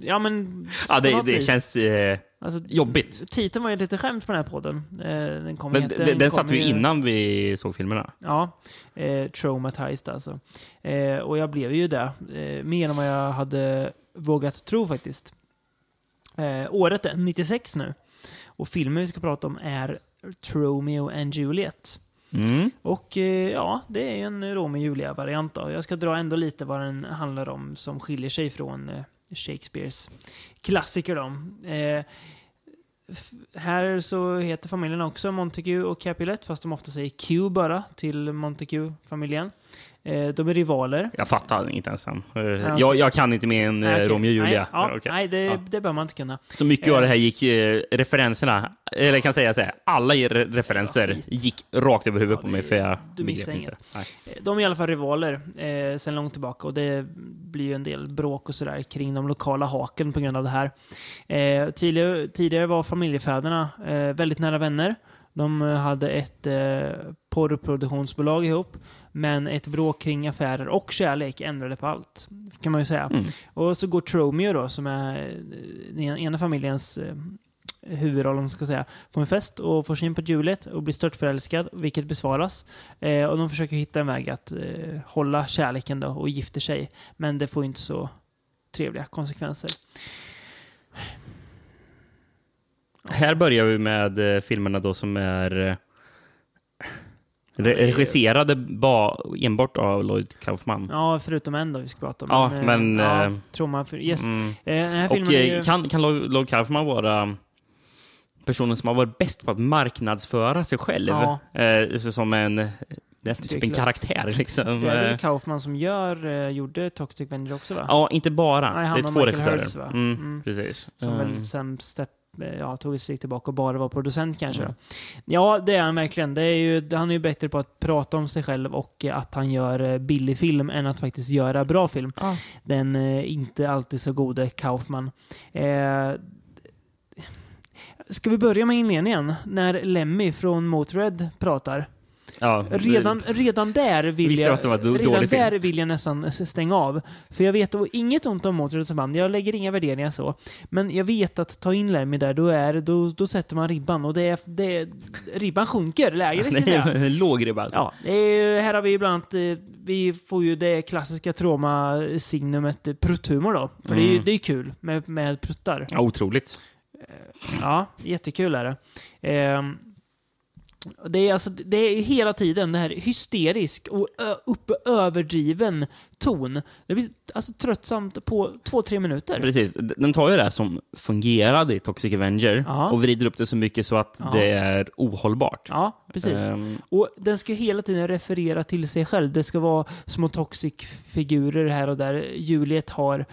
ja, men... Ja, det, det känns eh, Alltså, jobbigt. Titeln var ju lite skämt på den här podden. Eh, den kom Men den, den kom satte vi innan vi såg filmerna. Ja, eh, traumatized alltså. Eh, och jag blev ju det. Eh, mer än vad jag hade vågat tro faktiskt. Eh, året är 96 nu. Och filmen vi ska prata om är Romeo and Juliet. Mm. Och eh, ja, det är ju en Romeo och Julia-variant. Jag ska dra ändå lite vad den handlar om som skiljer sig från eh, Shakespeares klassiker då. Eh, här så heter familjen också Montague och Capulet, fast de ofta säger Q bara till Montague-familjen. De är rivaler. Jag fattar inte ens den. Eh, jag, jag kan inte mer än eh, okej. Romeo och Julia. Nej, ja, Okej. nej det, Ja. det behöver man inte kunna. Så mycket av Eh. det här gick, referenserna, eller jag kan säga så här, alla re- referenser Ja, gick rakt över huvudet på mig för jag du missar begrep inget. De är i alla fall rivaler eh, sen långt tillbaka och det blir ju en del bråk och sådär kring de lokala haken på grund av det här. Eh, tidigare, tidigare var familjefäderna eh, väldigt nära vänner. De hade ett eh, porrproduktionsbolag ihop, men ett bråk kring affärer och kärlek ändrade på allt, kan man ju säga. Mm. Och så går Tromeo då, som är eh, den ena familjens eh, huvudroll, om man ska säga, på en fest och får syn på Juliet och blir störtförälskad, vilket besvaras. Eh, och de försöker hitta en väg att eh, hålla kärleken då och gifter sig. Men det får inte så trevliga konsekvenser. Här börjar vi med eh, filmerna då som är eh, regisserade ba, enbart av Lloyd Kaufman. Ja, förutom en då vi ska prata om. Ja, eh, men, ja, eh, Troma, för, yes. Mm. Eh, den här Och är ju... eh, kan, kan Lloyd Kaufman vara personen som har varit bäst på att marknadsföra sig själv? Ja. Eh, som en, nästan typ en karaktär liksom. det är Eh, väl Kaufman som gör, eh, gjorde Toxic Avenger också va? Ja, inte bara. Nej, det är två regissörer. Mm, Mm. Precis. Som Eh, väl sen step, eh, ja, tog ett steg tillbaka och bara var producent kanske. Mm. Ja, det är han verkligen. Det är ju, han är ju bättre på att prata om sig själv och eh, att han gör eh, billig film än att faktiskt göra bra film. Ja. Den eh, inte alltid så gode Kaufman. Eh, ska vi börja med inledningen? När Lemmy från Motörhead pratar. Ja, Redan, redan där vill jag, redan film. där vill jag nästan stänga av. För jag vet och inget ont om Motörhead som band. Jag lägger inga värderingar så. Men jag vet att ta in Lemmy där, då, är, då, då sätter man ribban. Och det är, det är, ribban sjunker lägre, ska jag säga. låg ribba alltså. Ja, är, här har vi bland annat, eh, vi får ju det klassiska trauma-signumet eh, prutthumor då. För det är Mm. det är kul med, med pruttar. Ja, otroligt. Ja, jättekul är det. Det är, alltså, det är hela tiden det här hysterisk och ö, överdriven ton. Det blir alltså tröttsamt på två, tre minuter. Precis. Den tar ju det här som fungerade i Toxic Avenger Ja. och vrider upp det så mycket så att Ja. det är ohållbart. Ja, precis. Ehm, Och den ska hela tiden referera till sig själv. Det ska vara små toxic-figurer här och där. Juliet har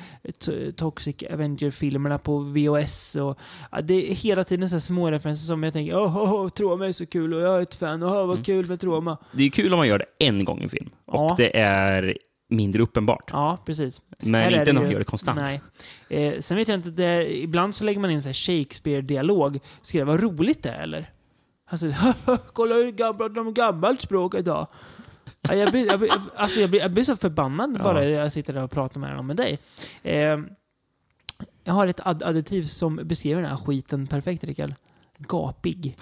Toxic Avenger-filmerna på VHS. Och, ja, det är hela tiden så små referenser som jag tänker åh, oh, oh, Troma är så kul och jag är ett fan. Åh, vad Mm. kul med Troma. det är kul om man gör det en gång i film. Och Ja. det är mindre uppenbart. Ja, precis. Men Här är inte när man gör det konstant. Nej. Eh, sen vet jag inte, det, ibland så lägger man in så Shakespeare-dialog. Ska det vara roligt det eller? Han säger kolla hur gammalt, de gammalt språk idag. Ja, jag, blir, jag, blir, alltså jag, blir, jag blir så förbannad Ja. bara jag sitter där och pratar med honom med dig. Eh, jag har ett ad adjektiv som beskriver den här skiten perfekt, Rickard. Gapig.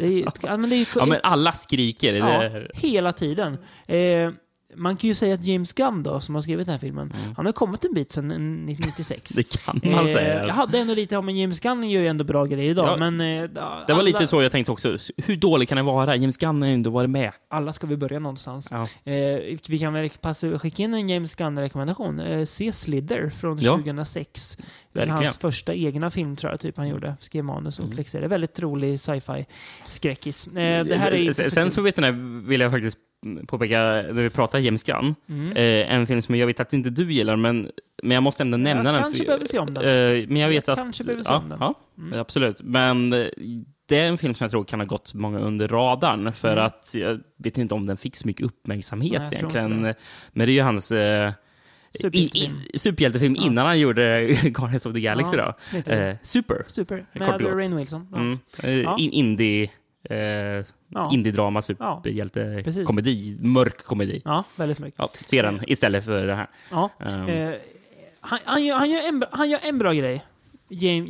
Ju- ja, men ju- Ja, men alla skriker. Ja, hela tiden. Eh, man kan ju säga att James Gunn då, som har skrivit den här filmen, han har kommit en bit sedan 1996. Mm. det kan man Eh, säga. Jag hade ändå lite, ja men James Gunn gör ju ändå bra grejer idag, Ja, men... Eh, Det var alla, lite så jag tänkte också. Hur dålig kan det vara? James Gunn har ju ändå varit med. Alla ska vi börja någonstans. Ja. Eh, vi kan väl passa, skicka in en James Gunn-rekommendation. Eh, se Slither från Ja. 2006. Det är Verkligen. Mm. hans första egna film tror jag typ han gjorde. Skrev manus och regisserade. Väldigt rolig sci-fi skräckis. Eh, det här är Sen- så vet ni, vill jag faktiskt påpeka, när vi pratar James Gunn, Mm. eh, en film som jag vet att inte du gillar, men, men jag måste ändå nämna den. kanske för- behöver se om den. Eh, men jag vet Jag att... kanske behöver se ja, om den. Ja, Mm. absolut. Men eh, det är en film som jag tror kan ha gått många under radarn, för Mm. att jag vet inte om den fick så mycket uppmärksamhet Nej, jag egentligen. det. Men det är ju hans... Eh, i, Superhjältefilm. i, superhjältefilm Ja. innan han gjorde Guardians of the Galaxy Ja, då. Eh, Super. Super. Med. Rainn Wilson. Mm. Eh, Ja. in, indie... Eh, Ja. Indie-drama, Precis. superhjälte-komedi, mörk komedi. ja, väldigt mycket. Ja, se den istället för det här. Ja. Um, Eh, han, han, gör, han, gör en, bra- han gör en bra grej, James,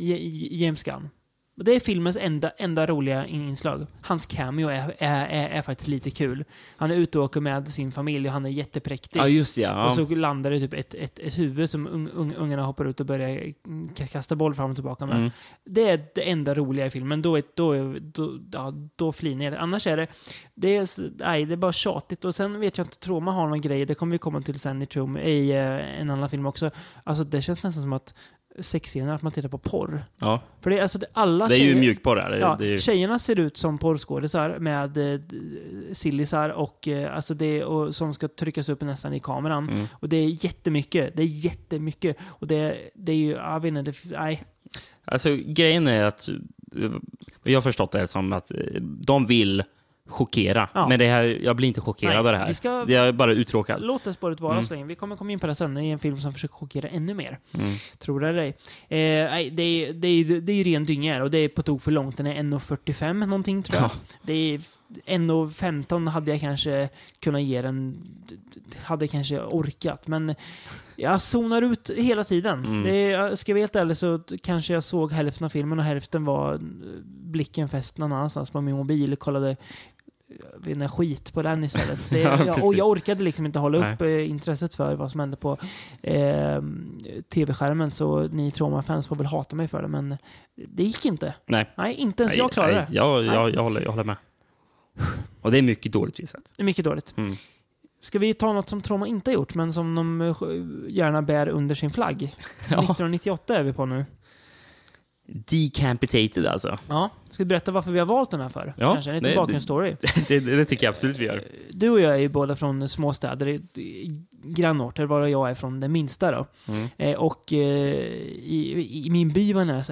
James Gunn. Det är filmens enda, enda roliga inslag. Hans cameo är, är, är, är faktiskt lite kul. Han är ute och åker med sin familj och han är jättepräktig. ja, just ja. Och så landar det typ ett, ett, ett huvud som un, un, ungarna hoppar ut och börjar ka- kasta boll fram och tillbaka med. Mm. Det är det enda roliga i filmen. Då, är, då, är, då, ja, då flinar jag. Annars är det, det är, nej, det är bara tjatigt. Och sen vet jag inte, Troma har någon grej, det kommer vi komma till sen i, Trom, i eh, en annan film också. Alltså det känns nästan som att sexscener, att man tittar på porr. ja. För det är alltså det, alla Det är ju tjejer- mjukporr här. Ja, det ju, Tjejerna ser ut som porrskådisar med eh, sillisar och, eh, alltså det, och som ska tryckas upp nästan i kameran. Mm. Och det är jättemycket. Det är jättemycket. Och det, det är ju, jag vet inte, det, nej. Alltså, grejen är att eh, jag har förstått det som att eh, de vill chockera. Ja. Men det här, jag blir inte chockerad Nej, av det här. vi ska- Jag är bara uttråkad. Låt det spåret vara Mm. så länge. Vi kommer komma in på det sen. Är en film som försöker chockera ännu mer. Mm. Tror det eller ej. Eh, det, är, det, är, det är ju ren dynga här och det är på tok för långt. Den är 1.45 någonting tror jag. Ja. Det är 1.15 hade jag kanske kunnat ge den. Hade kanske orkat. Men jag zonar ut hela tiden. Mm. Det ska jag vara helt ärlig så kanske jag såg hälften av filmen och hälften var eh, blicken fäst någon annanstans på min mobil kollade inte, skit på den istället. Det, Ja, jag, och jag orkade liksom inte hålla Nej. upp eh, intresset för vad som hände på eh, tv-skärmen. Så ni Troma-fans får väl hata mig för det, men det gick inte. Nej. Nej, inte ens jag klarade Nej, det. Jag, Nej. jag, jag, håller, jag håller med. Och det är mycket dåligt visat. Det är mycket dåligt. Mm. Ska vi ta något som Troma inte har gjort, men som de eh, gärna bär under sin flagg? Ja. 1998 är vi på nu. Decapitated alltså. Ja. Ska vi berätta varför vi har valt den här för? Ja, Kanske en liten det- bakgrundsstory. det, det, det tycker jag absolut vi gör. Du och jag är ju båda från småstäder, grannorter, varav jag är från den minsta då. Mm. Eh, och eh, i, i min by var nära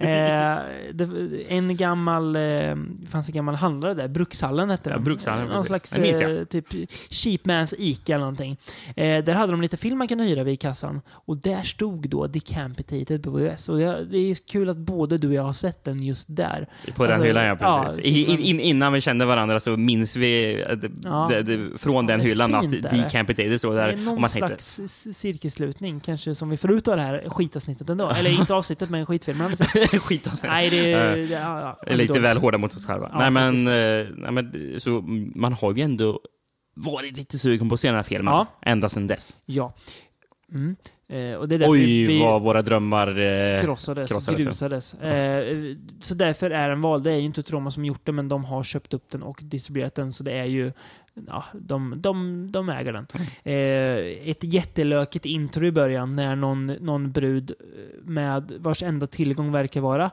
eh, det, en gammal, eh, fanns en gammal handlare där, Brukshallen hette den. Ja, Brukshallen, Någon precis. slags eh, typ Cheapmans Ica eller någonting. Eh, där hade de lite film man kunde hyra vid kassan. Och där stod då Decapitated på VHS. Och det är kul att både du och jag har sett den just där. På den Alltså, hyllan, ja. ja, Precis. I, in, in, innan vi kände varandra så minns vi eh, det, Ja. det, det, från den hyllan att det. Decapitated stod där. det är någon man slags s- cirkelslutning, kanske som vi får ut av det här skitavsnittet ändå. Eller inte avsnittet, men skitfilmen. har vi sett. skit av sig. Nej, det Eh, är... Ja, ja, är lite väl hårda mot oss själva. Ja, nej, men, eh, nej, men så man har ju ändå varit lite sugen på att se den här filmen. Ja. Ända sedan dess. Ja. Eh, och det är därför Oj, vi vad våra drömmar... Eh, krossades, krossades, ja. grusades. Eh, så därför är den vald. Det är ju inte Troma som gjort det, men de har köpt upp den och distribuerat den. Så det är ju, ja, de, de, de äger den. Mm. Eh, ett jättelökigt intro i början när någon, någon brud med vars enda tillgång verkar vara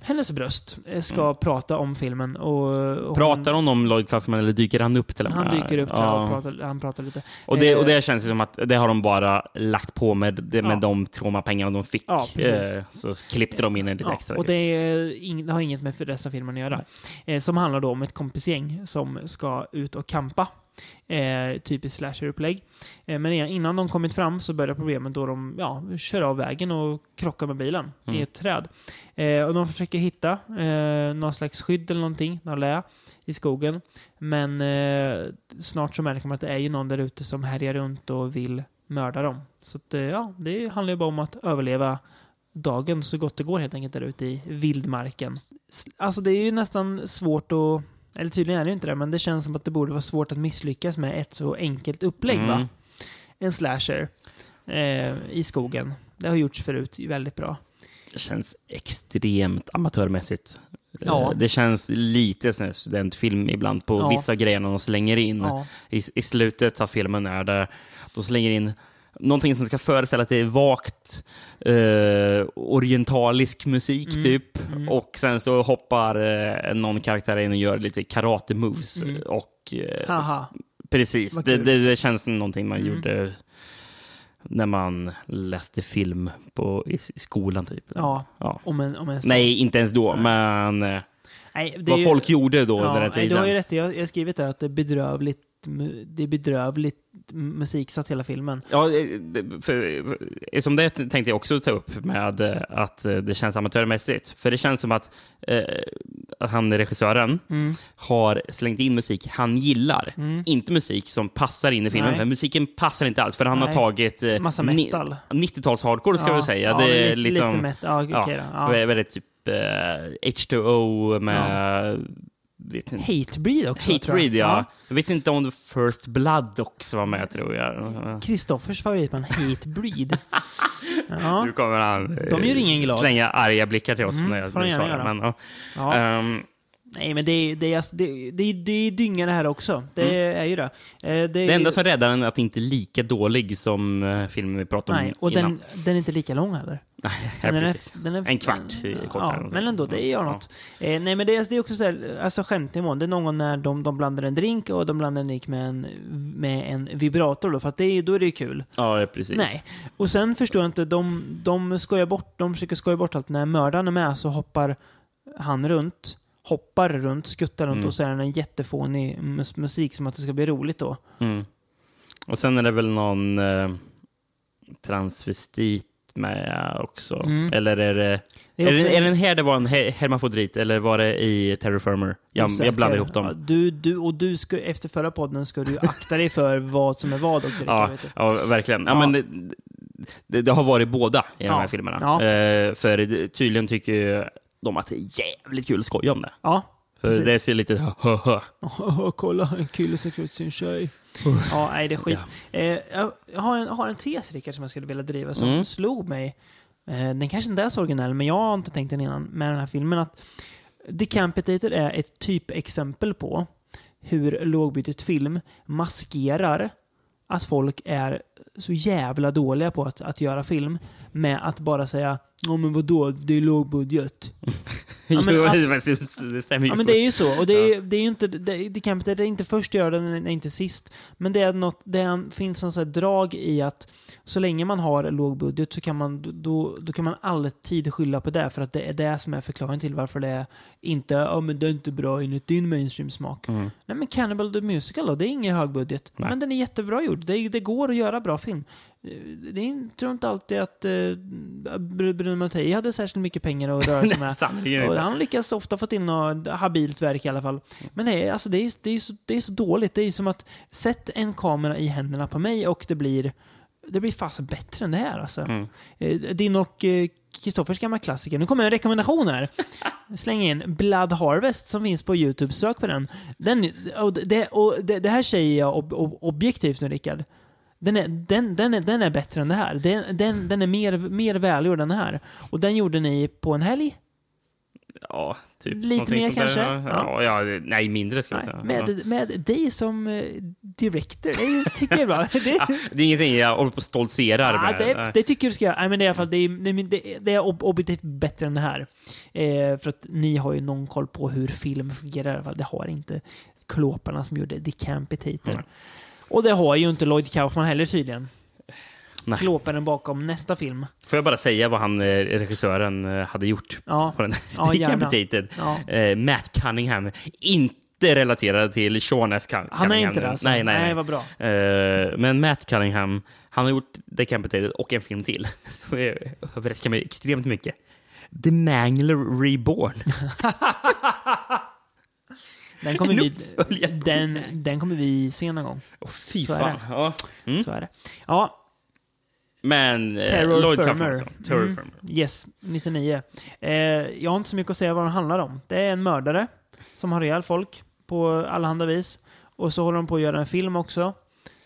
hennes bröst eh, ska Mm. prata om filmen. Och, och Pratar hon om Lloyd Kaufman eller dyker han upp till och med? Han dyker upp Ja. och pratar, han pratar lite. Och det, och Eh, det känns ju som att det har de bara lagt på med, med Ja. de traumapengarna de fick. Ja. Eh, så klippte de in en lite Ja, extra. och det, är, det har inget med resten av filmen att göra. Eh, som handlar då om ett kompisgäng som ska ut och campa. Eh, typiskt slasher-upplägg. Eh, men innan de kommit fram så börjar problemet då de ja, kör av vägen och krockar med bilen i Mm. ett träd. Eh, och de försöker hitta eh, någon slags skydd eller någonting, någon lä i skogen. Men eh, snart så märker man att det är ju någon där ute som härjar runt och vill mörda dem. Så att, eh, ja, det handlar ju bara om att överleva dagen så gott det går helt enkelt där ute i vildmarken. Alltså det är ju nästan svårt att, eller tydligen är det inte det, men det känns som att det borde vara svårt att misslyckas med ett så enkelt upplägg va? Mm. En slasher eh, i skogen. Det har gjorts förut väldigt bra. Det känns extremt amatörmässigt. Ja. Eh, Det känns lite som en studentfilm ibland på Ja. vissa grejer de slänger in. Ja, I, I slutet av filmen är det de slänger in någonting som ska föreställa att det är vagt eh, orientalisk musik Mm, typ. mm. Och sen så hoppar eh, någon karaktär in och gör lite karate moves. Mm. Och eh. Precis, det, det, det känns som någonting man Mm. gjorde när man läste film på, i, i skolan. typ. Ja, Ja. om en, om en. Nej, inte ens då, men eh, Nej, det vad ju- folk gjorde då ja, den nej, Du har ju tiden. rätt. Jag, jag har skrivit där att det är bedrövligt, det är bedrövligt musiksatt hela filmen. Ja, eh, för, för, som det tänkte jag också ta upp med eh, att eh, det känns amatörmässigt. För det känns som att eh, han, regissören, Mm. har slängt in musik han gillar. Mm. Inte musik som passar in i filmen, Nej. för musiken passar inte alls. För han Nej. har tagit eh, Massa ni- metal. 90-tals hardcore, ska Ja, vi säga. ja, det är lite, liksom... lite metal. Ja, då. Ja. Väldigt typ eh, H2O med... Vet inte. Hatebreed också, Hatebreed, jag. ja. Jag vet inte om The First Blood också var med, tror jag. Kristoffers favoritband Hatebreed. ja. Nu kommer han De gör ingen glad. slänga arga blickar till oss Mm, när jag svarar. Men, ja. ja. Ehm, Nej, men det är, det, är, alltså- det, det, är, det är dynga det här också. Det är ju det. Eh, Det, är, det enda som räddar den är att det inte är lika dålig som eh, filmen vi pratade om Nej, och innan. den, den är inte lika lång heller. ja, den är, precis. den är, En kvart kortare. Ja, men ändå, det gör Ja. något. Eh, nej, men det är, det är också så här, alltså skämtnivån. Det är någon när de, de blandar en drink och de blandar en drink med en, med en vibrator då, för att det är, då är det ju kul. Ja, precis. Nej. Och sen förstår jag inte, de, de skojar bort, de försöker skoja bort allt. När mördaren är med så hoppar han runt, hoppar runt, skuttar runt Mm. och så är det en jättefånig mus- musik som att det ska bli roligt då. Mm. Och sen är det väl någon eh, transvestit med också. Mm. Eller är det... Det Är, också- det, är den här det var en he- hermafrodit eller var det i Terror Firmer? Jag, jag blandar ihop dem. du, du, och du ska, efter förra podden ska du akta dig för vad som är vad också. Ja, ja, verkligen. Ja, Ja. men det, det, det har varit båda i de här filmerna. Eh, för det- tydligen tycker ju de att det är jävligt kul att skoja om det. ja För Precis. det ser lite hö, hö. kolla, en kille som klär sin tjej. Ja, nej, det är skit. Eh, jag har en, har en tes, Rickard, som jag skulle vilja driva som Mm. slog mig. Eh, den kanske inte är så originell, men jag har inte tänkt den innan med den här filmen. att Decapitated är ett typexempel på hur lågbudget film maskerar att folk är så jävla dåliga på att, att göra film med att bara säga Ja men vadå, det är lågbudget. Ja, men Jo, att- det stämmer ju. Ja men det är ju så. Och det är, det är inte, det, det, kan, det är inte först gör det, det är inte sist. Men det, är något, det är, finns en sån drag i att så länge man har låg budget så kan man, då, då kan man alltid skylla på det. För att det är det som är förklaringen till varför det är inte, ja men det är inte bra enligt din mainstream-smak. Mm. Nej men Cannibal the Musical då, det är ingen högbudget. Nej. Men den är jättebra gjord. Det, det går att göra bra film. Eh, Det är, jag tror inte alltid att eh, Br- Bruno Mattei hade särskilt mycket pengar att röra sig med. Och han lyckas ofta få till något habilt verk i alla fall. Men det är, alltså, det är, det är, så, det är så dåligt. Det är som att sätt en kamera i händerna på mig och det blir, det blir fasen bättre än det här. Alltså. Mm. Eh, Din och eh, Kristoffers gamla klassiker. Nu kommer en rekommendation här. Släng in Blood Harvest som finns på YouTube. Sök på den. den och det, och det, det här säger jag ob, objektivt nu, Rickard. Den är, den, den, är, den är bättre än det här. Den, den, den är mer, mer välgjord än det här. Och den gjorde ni på en helg? Ja, typ. Lite mer där. kanske? Ja, ja. ja, nej, mindre skulle jag säga. med, med dig som eh, director. Det tycker jag är bra. Det, Ja. Det är ingenting jag håller på och stoltserar Ja, med. det, det tycker du ska göra. Nej, men det är i alla fall det är, det, är ob- objektivt bättre än det här. Eh, för att ni har ju någon koll på hur film fungerar i alla fall. Det har inte klåparna som gjorde Decapitator. Nej. Och det har ju inte Lloyd Kaufman heller tydligen. Nej. Klåparen bakom nästa film. Får jag bara säga vad han, eh, regissören eh, hade gjort Ja, på den Ja. Decapitated? ja. Eh, Matt Cunningham. Inte relaterad till Sean S. Cun- Han är Cunningham. inte det alltså? Nej, nej, nej. vad bra. Eh, men Matt Cunningham, han har gjort Decapitated och en film till. Jag överraskar mig extremt mycket. The Mangler Reborn. Den kommer, vi, den, den kommer vi se någon gång. Oh, fy Så är fan. det. Ja. Mm. Så är det. Ja, Men eh, Terror Lloyd. Kaufman. Terror Mm. Firmer. Yes, 99. Eh, jag har inte så mycket att säga vad den handlar om. Det är en mördare som har ihjäl folk på allehanda vis. Och så håller de på att göra en film också.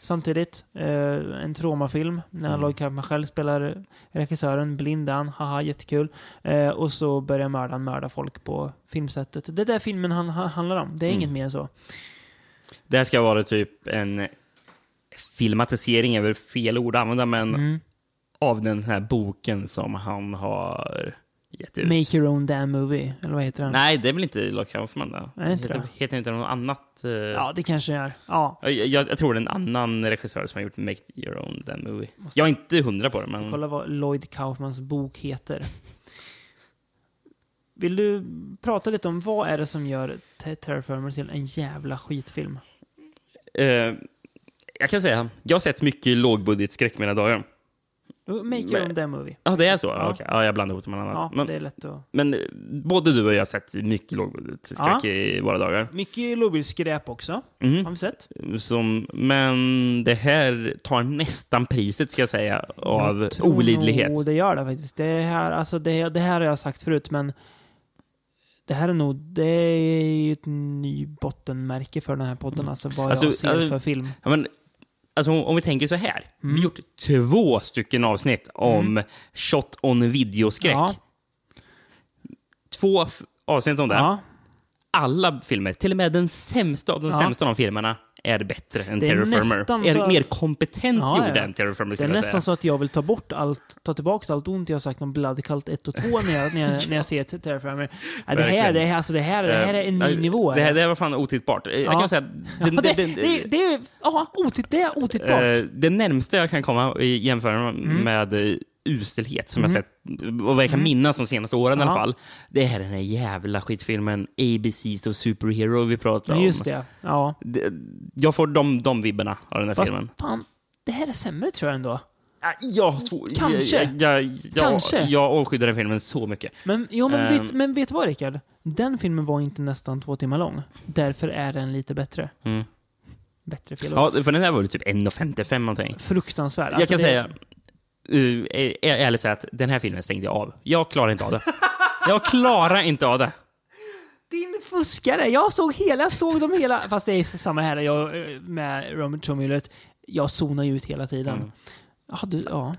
Samtidigt. Eh, en traumafilm. När Mm. Lloyd Kaufman själv spelar regissören. Blindan. Haha, jättekul. Eh, och så börjar mördaren mörda folk på filmsättet. Det är det filmen han, han handlar om. Det är Mm. inget mer än så. Det här ska vara typ en filmatisering, är väl fel ord att använda, men Mm. av den här boken som han har gett ut. Make your own damn movie. Eller vad heter den? Nej, det är väl inte Lloyd Kaufman då? Nej, inte heter, heter inte något annat? eh, Ja, det kanske är. Ja. jag, jag, jag tror det är en annan regissör som har gjort Make Your Own Damn Movie. Jag är inte hundra på det, men... Kolla vad Lloyd Kaufmans bok heter. Vill du prata lite om vad är det som gör Te- Terror Firmer till en jävla skitfilm? Eh, jag kan säga, jag har sett mycket lågbudget skräck mina dagar. Make your own damn movie. Ja, det är så? Ja. Okej. Ja, jag blandar ihop det med annat. Ja, men, det är lätt att... men eh, både du och jag har sett mycket lågbudget skräck i våra dagar. Mycket lågbudgetskräp också, Mm. har vi sett. Som, men det här tar nästan priset, ska jag säga, av Jag tror olidlighet. nog det gör det faktiskt. Det här, alltså det, det här har jag sagt förut, men det här är nog det är ett ny bottenmärke för den här podden, alltså vad Alltså, jag ser alltså- för film. Ja, men, alltså, om, om vi tänker så här. Vi Mm. har gjort två stycken avsnitt om shot on videoskräck. Ja, Två avsnitt om det. ja. Alla filmer, till och med den sämsta av de Ja. sämsta av de filmerna, är bättre än Det är Firmer. Är så- mer kompetent Ja, gjord ja. än Terror Firmer, Det är jag nästan säga. så att jag vill ta bort allt, ta tillbaka allt ont jag har sagt om Blood Cult 1 och 2 när jag, när jag, när jag ser Terror Firmer. Ja, det, här, det, här, alltså det, här, det här är en ny Eh, nivå. Det här, det här var fan otittbart. Eh, Jag Ja. kan säga... Ja, Den, det, den, det, det, är, ja, otitt, det är otittbart. Eh, det närmsta jag kan komma i jämföra med eh, uselhet som jag sett, och vad jag kan minnas de senaste åren i alla Mm. Ja. fall, det är den här jävla skitfilmen ABCs of Superhero vi pratar Ja, om. just det. Ja. Jag får de, de vibbarna av den här Fast filmen. fan, det här är sämre tror jag ändå. Ah, Jag, Kanske. Jag, jag, jag, Kanske. jag avskyddar den filmen så mycket. Men, jo, men, Ehm. vet, men vet du vad Rickard? Den filmen var inte nästan två timmar lång. Därför är den lite bättre. Mm. Bättre fel Ja, för den här var väl typ 1.55 någonting. Fruktansvärd. jag Alltså, kan det- säga, uh, är- ärligt säga att den här filmen stängde jag av. Jag klarar inte av det. Jag klarar inte av det. Din fuskare! Jag såg hela, jag såg dem hela. Fast det är samma här jag, eh, med Robert Tromullet. Jag zonar ju ut hela tiden. Mm. Ja, du, ja.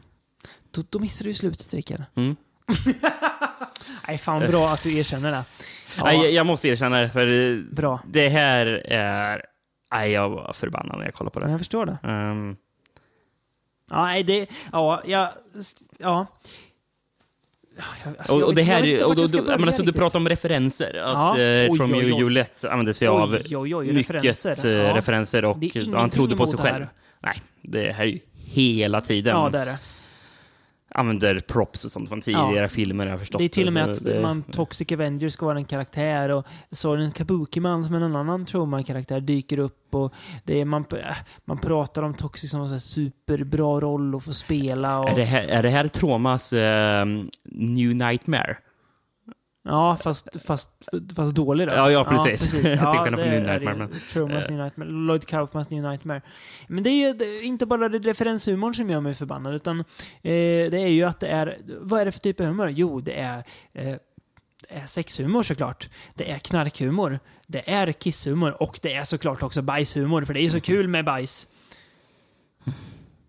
Då, då missar du ju slutet, Rickard. Mm. Nej, fan bra att du erkänner det. Ja, Nej, jag, jag måste erkänna det, för Bra. det här är... Nej, jag var förbannad när jag kollade på det. Jag förstår det. Ja, nej, det... Ja, jag... Ja. Jag- alltså, och, jag och det jag här, inte och då, jag då, men alltså, du pratar om referenser. Att Ja. eh, Oj, Romeo och använde sig av Oj, oj, oj, mycket referenser. eh, Ja. referenser och han trodde på sig själv. Nej, det här är ju hela tiden. Ja, det är det. Använder props och sånt från tidigare filmer, jag förstått. Det är till och med att det- man, Toxic Avenger ska vara en karaktär och Soren Kabuki-man som är en annan Trauma-karaktär dyker upp och det är, man, man pratar om Toxic som en superbra roll att få spela. Och, Är det här, är det här Tromas eh, New Nightmare? Ja, fast, fast, fast dålig då. Ja, ja, precis. Jag tänkte Ja, det New Nightmare, men- Traumas New Nightmare. Lloyd Kaufmans New Nightmare. Men det är ju inte bara det referenshumorn som gör mig förbannad, utan eh, det är ju att det är... Vad är det för typ av humor? Jo, det är... Eh, det är sexhumor såklart. Det är knarkhumor. Det är kisshumor och det är såklart också bajshumor, för det är ju så kul med bajs.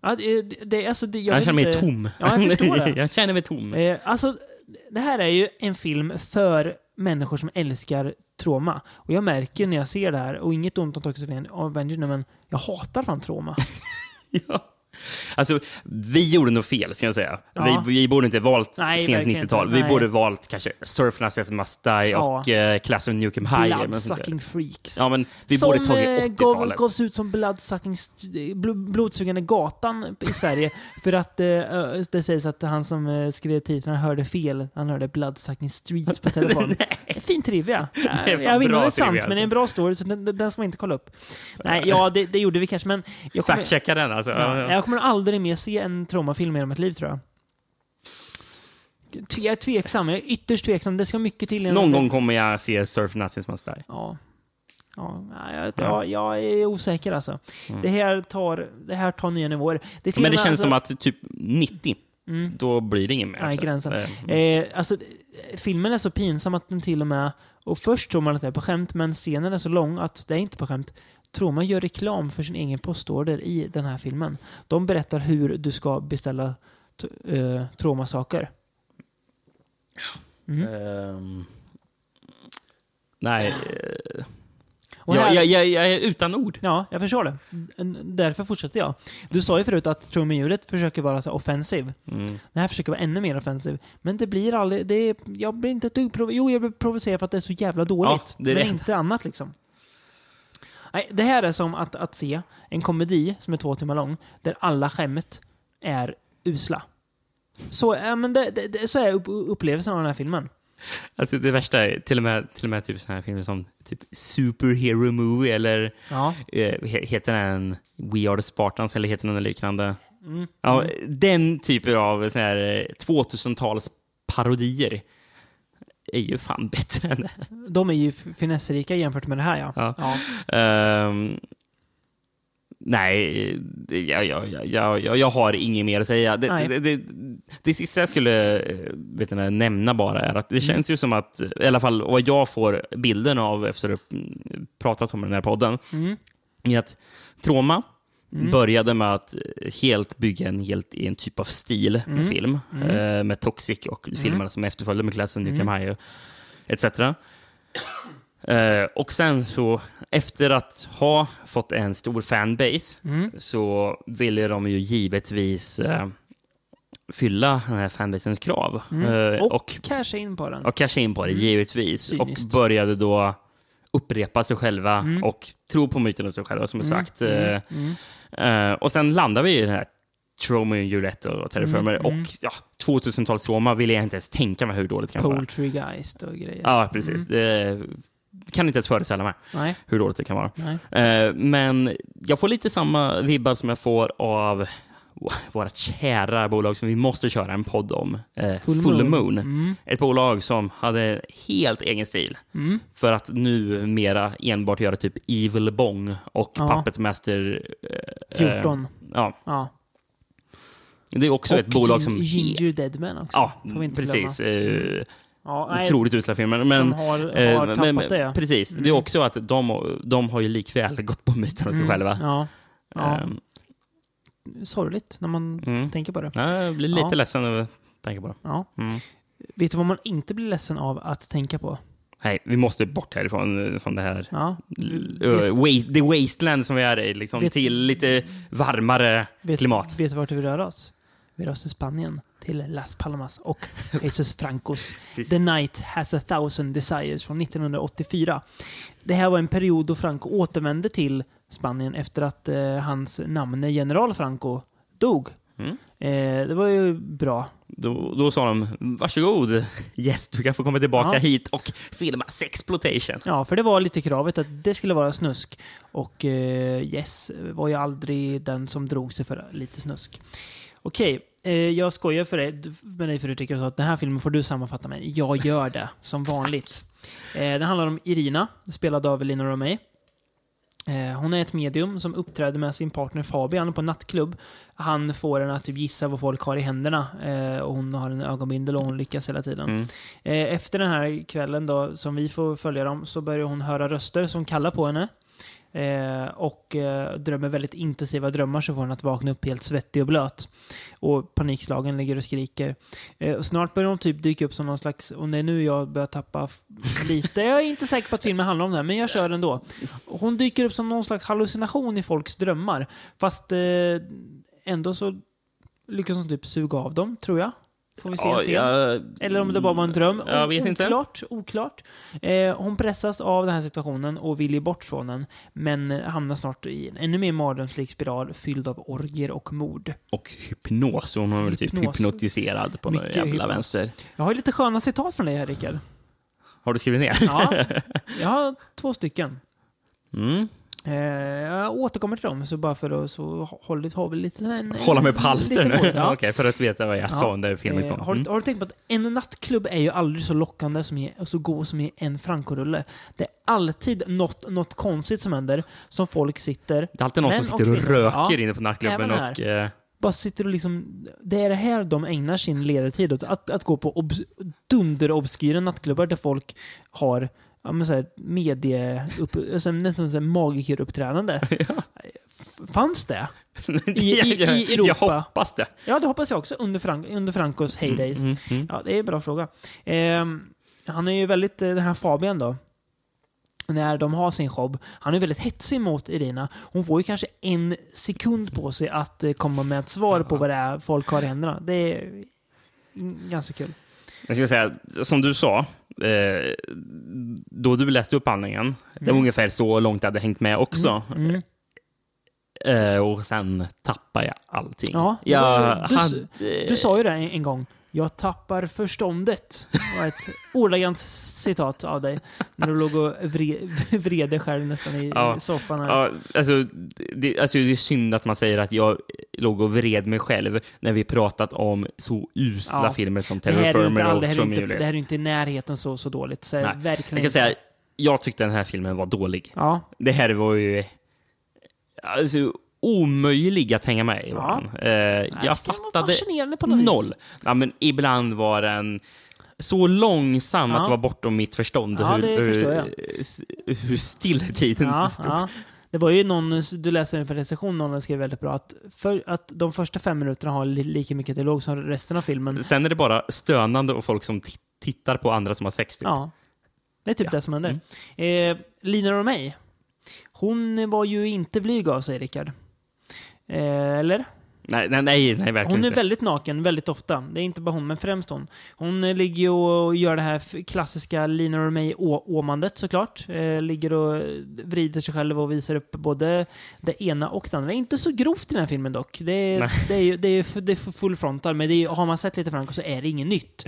Ja, det, det, alltså, det, jag Jag, känner mig inte- tom. Ja, jag förstår det. jag känner mig tom. Eh, alltså, det här är ju en film för människor som älskar trauma. Och jag märker när jag ser det här, och inget ont om Toxic Avenger nu, men jag hatar fan trauma. Ja. Alltså, vi gjorde nog fel, ska jag säga. Ja. Vi, vi borde inte valt Nej, sent verkligen 90-tal. inte. Vi borde valt kanske Surf Nazis Must Die Ja. och eh, Class of Nukem där. Bloodsucking freaks. Ja, men vi som borde tagit eh, gav, 80-talet. gavs ut som bloodsucking, bl- blodsugande gatan i Sverige. för att eh, ö, det sägs att han som eh, skrev titlarna hörde fel. Han hörde bloodsucking streets på telefon. fin trivia. Jag vet inte om det är sant, trivia, men det är en alltså. bra story, så den, den ska man inte kolla upp. Nej, ja, det, det gjorde vi kanske, men Fact-checka den alltså. ja, kommer aldrig mer se en traumafilm i hela mitt liv, tror jag. Jag är tveksam. Jag är ytterst tveksam. Det ska mycket till. Någon gång kommer jag se Surf Nazis Must Die. Ja. Ja, jag, jag, jag är osäker alltså. Mm. Det, här tar, det här tar nya nivåer. Det Men det känns alltså, som att typ 90, då blir det ingen mer. Nej, alltså. gränsen. Eh, Eh, alltså, filmen är så pinsam att den till och med... Och först tror man att det är på skämt, men scenen är så lång att det är inte på skämt. Tror man gör reklam för sin egen postorder i den här filmen. De berättar hur du ska beställa eh, traumasaker. ehm, nej, eh, här- jag, jag, jag är utan ord. Ja, jag förstår det. Därför fortsätter jag. Du sa ju förut att traumaljudet försöker vara så offensiv. Mm. Det här försöker vara ännu mer offensiv. Men det blir aldrig... Det är, jag blir inte ett dugg Jo, jag blir provocerad för att det är så jävla dåligt. Ja, det är men det. inte annat liksom. Nej, det här är som att, att se en komedi som är två timmar lång, där alla skämt är usla. Så, ja, men det, det, det, så är upp, upplevelsen av den här filmen. Alltså det värsta är till och med, till och med typ såna här filmer som typ Superhero Movie eller Ja. eh, he- heter den We Are The Spartans eller heter den något liknande? Mm. Ja, Den typen av såna här eh, 2000-tals parodier är ju fan bättre än det här. De är ju finesserika jämfört med det här, ja. Ja. ja. Ehm, nej, jag, jag, jag, jag, jag, har inget mer att säga. Det, det, det, det sista jag skulle eh, vet inte, nämna bara är att det känns ju som att, i alla fall vad jag får bilden av efter att ha mm, pratat om den här podden, Mm. är att Troma började med att helt bygga en helt en typ av stil med film. eh, med Toxic och filmerna som efterföljde med Class of Nukem High etc. Eh, och sen så, efter att ha fått en stor fanbase, så ville de ju givetvis eh, fylla den här fanbasens krav. Eh, Och, och, casha in på den. och casha in på det, givetvis. Cyniskt. Och började då upprepa sig själva och tro på myten och sig själva, som är sagt. Eh, och sen landar vi i den här Trauma, Juliette och Terraformer. Och ja, 2000-tals trauma vill jag inte ens tänka mig hur dåligt det kan vara. Poultrygeist och grejer. Ja, precis. Det kan inte ens föreställa mig Nej. hur dåligt det kan vara. Nej. Eh, men jag får lite samma vibbar som jag får av vårt kära bolag som vi måste köra en podd om. Eh, Full Full, Moon. Moon. Mm. Ett bolag som hade helt egen stil. För att numera enbart göra typ Evil Bong och Ja. Puppet Master... eh, 14. ja, Ja. det är också och ett bolag som... Ginger Deadman också. Ja, precis. glömma. Eh, Ja, nej, otroligt usla filmer. Men, som har, har eh, tappat men- det. Ja. Mm. Precis. Det är också att de, de har ju likväl gått på myten av sig själva. Ja. ja. Sorgligt när man Mm. tänker på det. ja, jag blir lite Ja. ledsen över att tänka på det. Ja. Mm. Vet du vad man inte blir ledsen av att tänka på? Nej, vi måste bort härifrån, från det här Ja. waste, the wasteland som vi är i, liksom, Vet- till lite varmare Vet, klimat. Vet du vart vi rör oss? Vi rör oss till Spanien, till Las Palmas och Jesus Francos. The Night Has a Thousand Desires från 1984. Det här var en period då Franco återvände till Spanien efter att eh, hans namne General Franco dog. Mm. Eh, det var ju bra. Då, då sa de, varsågod gäst, du kan få komma tillbaka Ja. hit och filma Sexploitation. Ja, för det var lite kravet att det skulle vara snusk. Och eh, Yes var ju aldrig den som drog sig för lite snusk. Okej, jag skojar för dig, med dig förut Rickard, att den här filmen får du sammanfatta med. Jag gör det, som vanligt. Eh, den handlar om Irina, spelad av Lina Romay. Eh, hon är ett medium som uppträder med sin partner Fabian på en nattklubb. Han får henne att typ gissa vad folk har i händerna. Eh, och hon har en ögonbindel och hon lyckas hela tiden. Mm. Eh, efter den här kvällen då, som vi får följa dem, så börjar hon höra röster som kallar på henne. Eh, och eh, drömmer väldigt intensiva drömmar så får hon att vakna upp helt svettig och blöt. Och panikslagen ligger och skriker. Eh, och snart börjar hon typ dyka upp som någon slags, och det är nu jag börjar tappa lite, jag är inte säker på att filmen handlar om det här, men jag kör ändå. Hon dyker upp som någon slags hallucination i folks drömmar. Fast eh, ändå så lyckas hon typ suga av dem, tror jag. Får vi se Ja, sen. Eller om det bara var en dröm. Jag vet inte. oklart, Oklart. Eh, hon pressas av den här situationen och vill ju bort från den. Men hamnar snart i en ännu mer mardrömslik spiral fylld av orger och mord. Och hypnos. Hon var väl typ hypnotiserad på Mycket jävla hypnos. vänster. Jag har lite sköna citat från dig här, Rickard. Har du skrivit ner? Ja, jag har två stycken. Mm. Eh, jag återkommer till dem, så bara för att så håller, har vi lite... En, Hålla mig på halster nu? ja. Okej, för att veta vad jag sa Ja. under filmens Eh, gång. har, du- Mm. har du tänkt på att en nattklubb är ju aldrig så lockande som i, och så god som i en Franco-rulle? Det är alltid något, något konstigt som händer, som folk sitter... Det är alltid någon som och sitter och kvinnor. röker Ja, inne på nattklubben och... Eh, Bara sitter och liksom... Det är det här de ägnar sin ledtid åt. Att, att gå på obs, dunderobskyra nattklubbar där folk har ja, men så här, medie... Upp, alltså, nästan så här magikeruppträdande. F- Fanns det? I, i, i Europa? Jag hoppas det. Ja, det hoppas jag också under, Frank, under Francos heydays. Mm, mm. Ja, det är en bra fråga. Ehm, han är ju väldigt, eh, den här Fabian då, när de har sin show, han är väldigt hetsig mot Irina. Hon får ju kanske en sekund på sig att eh, komma med ett svar på vad det är folk har i händerna. Det är mm, ganska kul. Jag ska säga, som du sa, eh, då du läste upp handlingen, det var ungefär så långt jag hade hängt med också. Mm. Eh, och sen tappade jag allting. Ja, jag var- du, hade... du sa ju det en, en gång. Jag tappar förståndet. Det var ett ordagrant citat av dig. När du låg och vred, vred dig själv nästan i Ja. soffan. Här. Ja, alltså, det, alltså, det är synd att man säger att jag låg och vred mig själv när vi pratat om så usla Ja. filmer som Terror är och Romeo det här är inte i närheten så, så dåligt. Så Nej. verkligen Jag kan säga, jag tyckte den här filmen var dålig. Ja, Det här var ju alltså, omöjlig att hänga med i. Ja. Eh, jag jag fattade noll. Ja, men ibland var den så långsam Ja. att det var bortom mitt förstånd. Ja, hur, jag. Hur, hur still tiden ja, stod. ja. Det var ju någon, du läste en recension, någon skrev väldigt bra, att, för, att de första fem minuterna har li, lika mycket dialog som resten av filmen. Sen är det bara stönande och folk som ti- tittar på andra som har sex. Typ. Ja. Det är typ det som händer. Eh, Lina Romay, hon var ju inte blyg av sig, Rickard. Eh, eller? Nej, nej, nej, nej, verkligen Hon är inte. väldigt naken, väldigt ofta. Det är inte bara hon, men främst hon. Hon eh, ligger och gör det här klassiska Lina Romay-åmandet såklart. Eh, ligger och vrider sig själv och visar upp både det ena och det andra. Inte så grovt i den här filmen dock. Det är, Nej. det är, ju- det är, det är full frontal, men det är, har man sett lite Franco så är det inget nytt.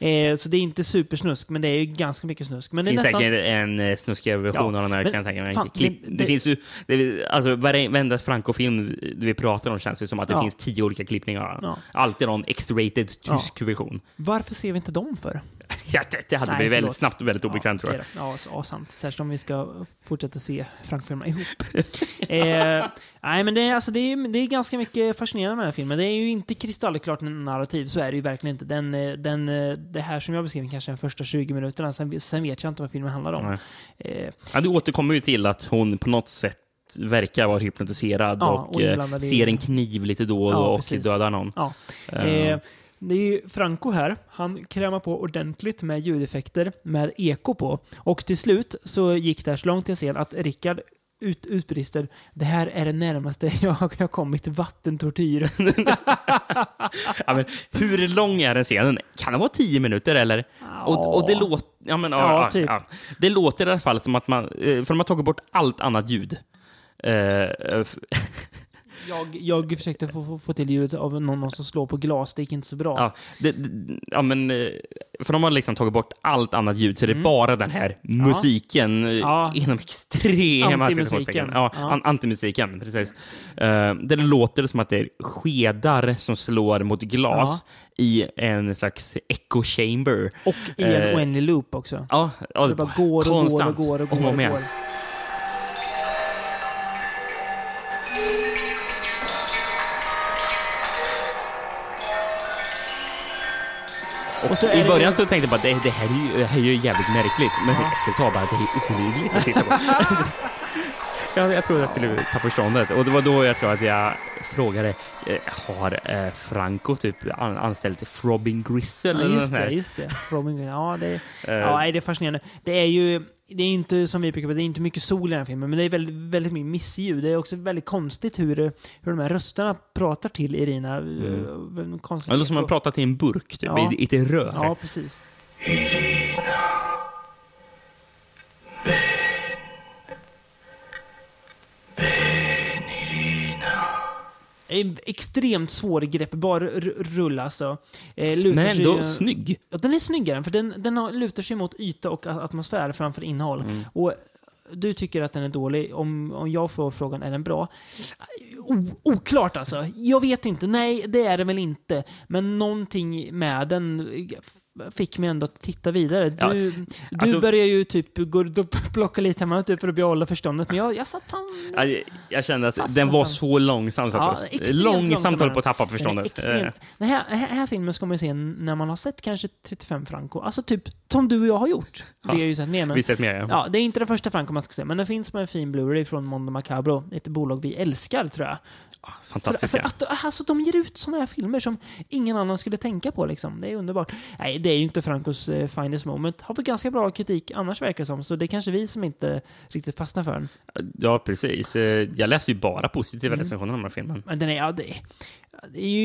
Eh, så det är inte supersnusk, men det är ju ganska mycket snusk. Men Det det är finns nästan... säkert en snuskigare version Ja, av den här, men kan jag tänka mig. det, det- finns ju, det, alltså varenda Franco-film vi pratar om känns det som att det Ja. finns tio olika klippningar. Ja. Alltid någon X-rated tysk version. Varför ser vi inte dem för? Ja, det, det hade Nej, blivit väldigt snabbt och väldigt obekvämt tror jag. Ja, så- ja, sant. Särskilt om vi ska fortsätta se Frank-filmerna ihop. eh, nej, men det är, alltså, det, är, det är ganska mycket fascinerande med den här filmen. Det är ju inte kristallklart narrativ, så är det ju verkligen inte. Den, eh, den, eh, det här som jag beskrev kanske de första 20 minuterna, sen, sen vet jag inte vad filmen handlar om. Nej. Eh, Ja, det återkommer ju till att hon på något sätt verkar vara hypnotiserad Ja, och, och eh, ser en kniv lite då och Ja, då och precis. dödar någon. ja. Eh, Eh, det är ju Franco här. Han krämar på ordentligt med ljudeffekter med eko på. Och till slut så gick det här så långt jag ser att Rickard ut, utbrister Det här är det närmaste jag har kommit vattentortyr. ja, men hur lång är den scenen? Kan det vara tio minuter eller? Och, och det låter... Ja, men, ja, Ja, ja, typ. ja. Det låter i alla fall som att man... eh, För de har tagit bort allt annat ljud. Eh, f- Jag, jag försökte få, få, få till ljud av någon, som slår på glas, det gick inte så bra. ja, det, det, ja, men, eh, för de har liksom tagit bort allt annat ljud, så det är bara den här musiken eh, Mm. Ja. inom extrema Antimusiken. Ja, Ja. an, antimusiken, precis. Uh, det låter som att det är skedar som slår mot glas i en slags echo chamber. Och i en Eh, oändlig loop också. Ja, ja det bara går och går och konstant. går och går. Och och går. Och så I början så tänkte jag bara det, det, här är ju, det här är ju jävligt märkligt. Men Ja. jag skulle ta bara det är olidligt att titta på. jag, jag trodde jag skulle tappa förståndet. Och det var då jag tror att jag frågade, eh, har eh, Franco typ an, anställt Throbbing Gristle? Ja, eller just det, just det. Ja, det, Eh, ja, det är fascinerande. Det är ju det är inte som vi brukar det är inte mycket sol i den här filmen, men det är väldigt, väldigt mycket missljud. Det är också väldigt konstigt hur, hur de här rösterna pratar till Irina. Mm. Konstigt. Eller som man pratar till en burk, typ, Ja. i, ett rör. Ja, precis. En extremt svår grepp, bara r- rulla alltså. Eh, lutar Men sig- ändå snygg. Ja, den är snyggare, för den, den har, lutar sig mot yta och atmosfär framför innehåll. Mm. Och du tycker att den är dålig. Om, om jag får frågan, är den bra? O, oklart alltså. Jag vet inte. Nej, det är den väl inte. Men någonting med den fick mig ändå att titta vidare. Du, Ja, du alltså- börjar ju typ gå plocka lite hemma typ, för att behålla förståndet. Men jag, jag satt fan... Jag, jag kände att den var nästan. så långsam så att långsamt långsam höll på att tappa förståndet. Eh, Den här, här, här filmen ska man ju se när man har sett kanske 35 franco. Alltså typ som du och jag har gjort. Ja, Det är ju sett mer. Men, Vi sett mer. Ja. Ja, det är inte den första Franco man ska se, men den finns med en fin Blu-ray från Mondo Macabro. Ett bolag vi älskar, tror jag. För, Fantastiska. för att alltså, de ger ut såna här filmer som ingen annan skulle tänka på. Liksom. Det är underbart. Nej, det är ju inte Francos eh, finest moment. Har fått ganska bra kritik annars verkar det som, så det är kanske vi som inte riktigt fastnar för den. Ja, precis. Eh, Jag läser ju bara positiva Mm. recensioner om den här filmen. Men den är, ja, det,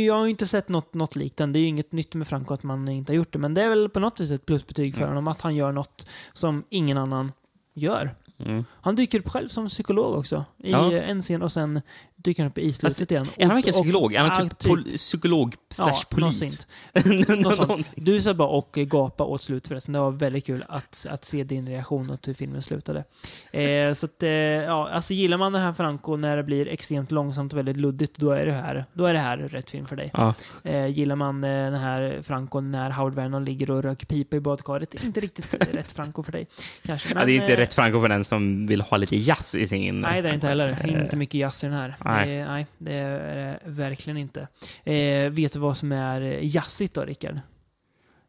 jag har ju inte sett något, något likt den. Det är ju inget nytt med Franco att man inte har gjort det, men det är väl på något vis ett plusbetyg för Mm. honom att han gör något som ingen annan gör. Mm. Han dyker upp själv som psykolog också i Ja. en scen och sen dyker han upp i slutet igen. Är han verkligen psykolog? Är han ja, typ, pol- psykolog slash polis? Någonting. Du sa bara och gapa åt slut förresten. Det var väldigt kul att, att se din reaktion och hur filmen slutade. Eh, så att, eh, ja, alltså gillar man det här Franco när det blir extremt långsamt och väldigt luddigt, då är det här, då är det här rätt film för dig. Ja. Eh, gillar man eh, den här Franco när Howard Vernon ligger och röker pipa i badkaret, inte riktigt rätt Franco för dig. Kanske. Ja, det är inte eh, rätt Franco för den som vill ha lite jazz i sin... Nej, det är inte heller. Eh, Inte mycket jazz i den här. Nej. Det, är- nej, det är det verkligen inte. Eh, vet du vad som är eh, jazzigt då, Rickard?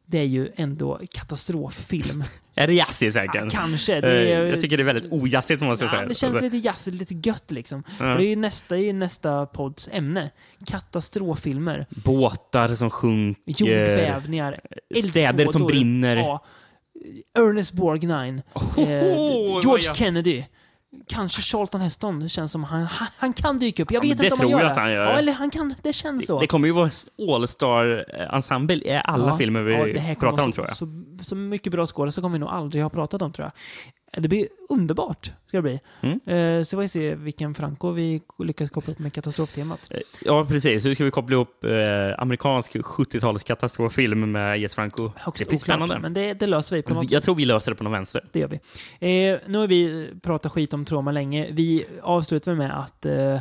Det är ju ändå katastroffilm. Är det jazzigt verkligen? Kanske. Det, Eh, är, jag tycker det är väldigt ojazzigt måste jag ja, säga. det känns Alltså, lite jazzigt, lite gött liksom. Ja. För det är ju nästa, är nästa podds ämne. Katastroffilmer. Båtar som sjunker. Jordbävningar. Städer som brinner. Ja. Ernest Borgnine. Eh, vad George Kennedy. Kanske Charlton Heston. Det känns som han, han, kan dyka upp. Jag vet men inte det om han tror gör jag det. att han gör. Ja, eller han kan. Det känns så. Det kommer ju vara All-Star-ensemble i alla Ja. filmer vi Ja, det pratar om, så, tror jag. Så, så mycket bra skådespelare så kommer vi nog aldrig ha pratat om, tror jag. Det blir underbart, ska det bli. Mm. Eh, så får vi se vilken Franco vi lyckas koppla upp med katastroftemat. Ja, precis. Nu ska vi koppla ihop eh, amerikansk 70-tals katastroffilm med Jes Franco. Högst det blir spännande. Men det, det löser vi på något Jag tror vi löser det på någon vänster. Det gör vi. Eh, nu har vi pratat skit om trauma länge. Vi avslutar med att eh,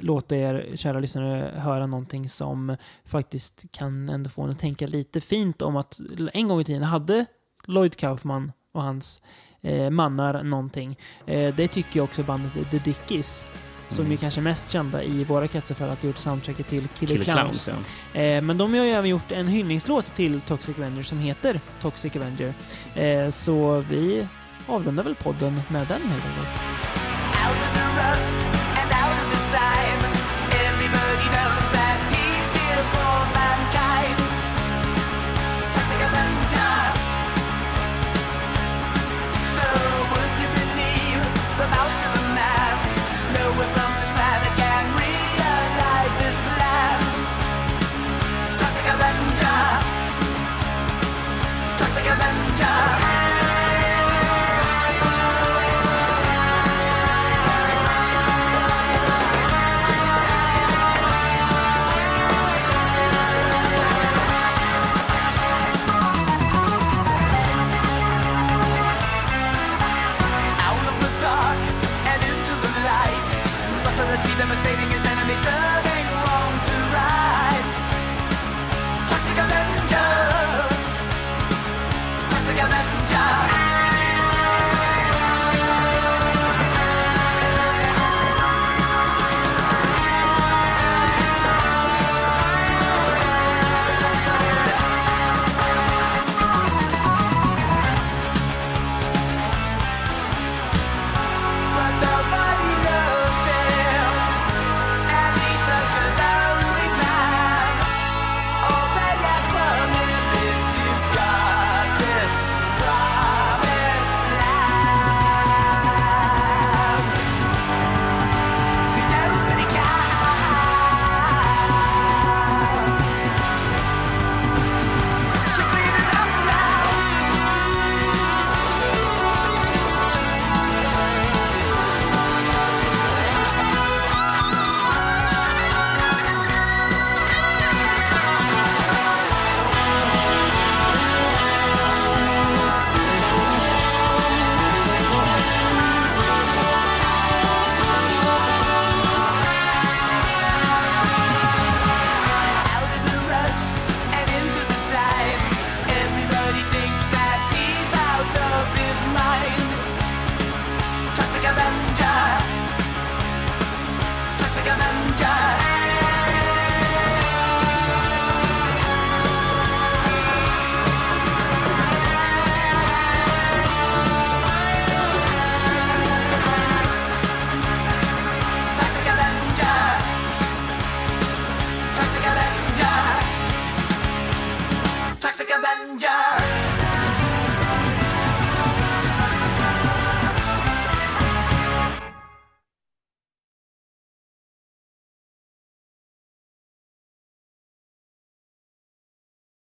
låta er kära lyssnare höra någonting som faktiskt kan ändå få en att tänka lite fint om att en gång i tiden hade Lloyd Kaufman och hans eh, mannar någonting. Eh, det tycker jag också bandet The Dickies som Mm. ju kanske är mest kända i våra kretsar för att ha gjort soundtracket till Killer, Killer Clowns. Clowns, ja. Eh, men de har ju även gjort en hyllningslåt till Toxic Avenger som heter Toxic Avenger. Eh, så vi avrundar väl podden med den helt enkelt.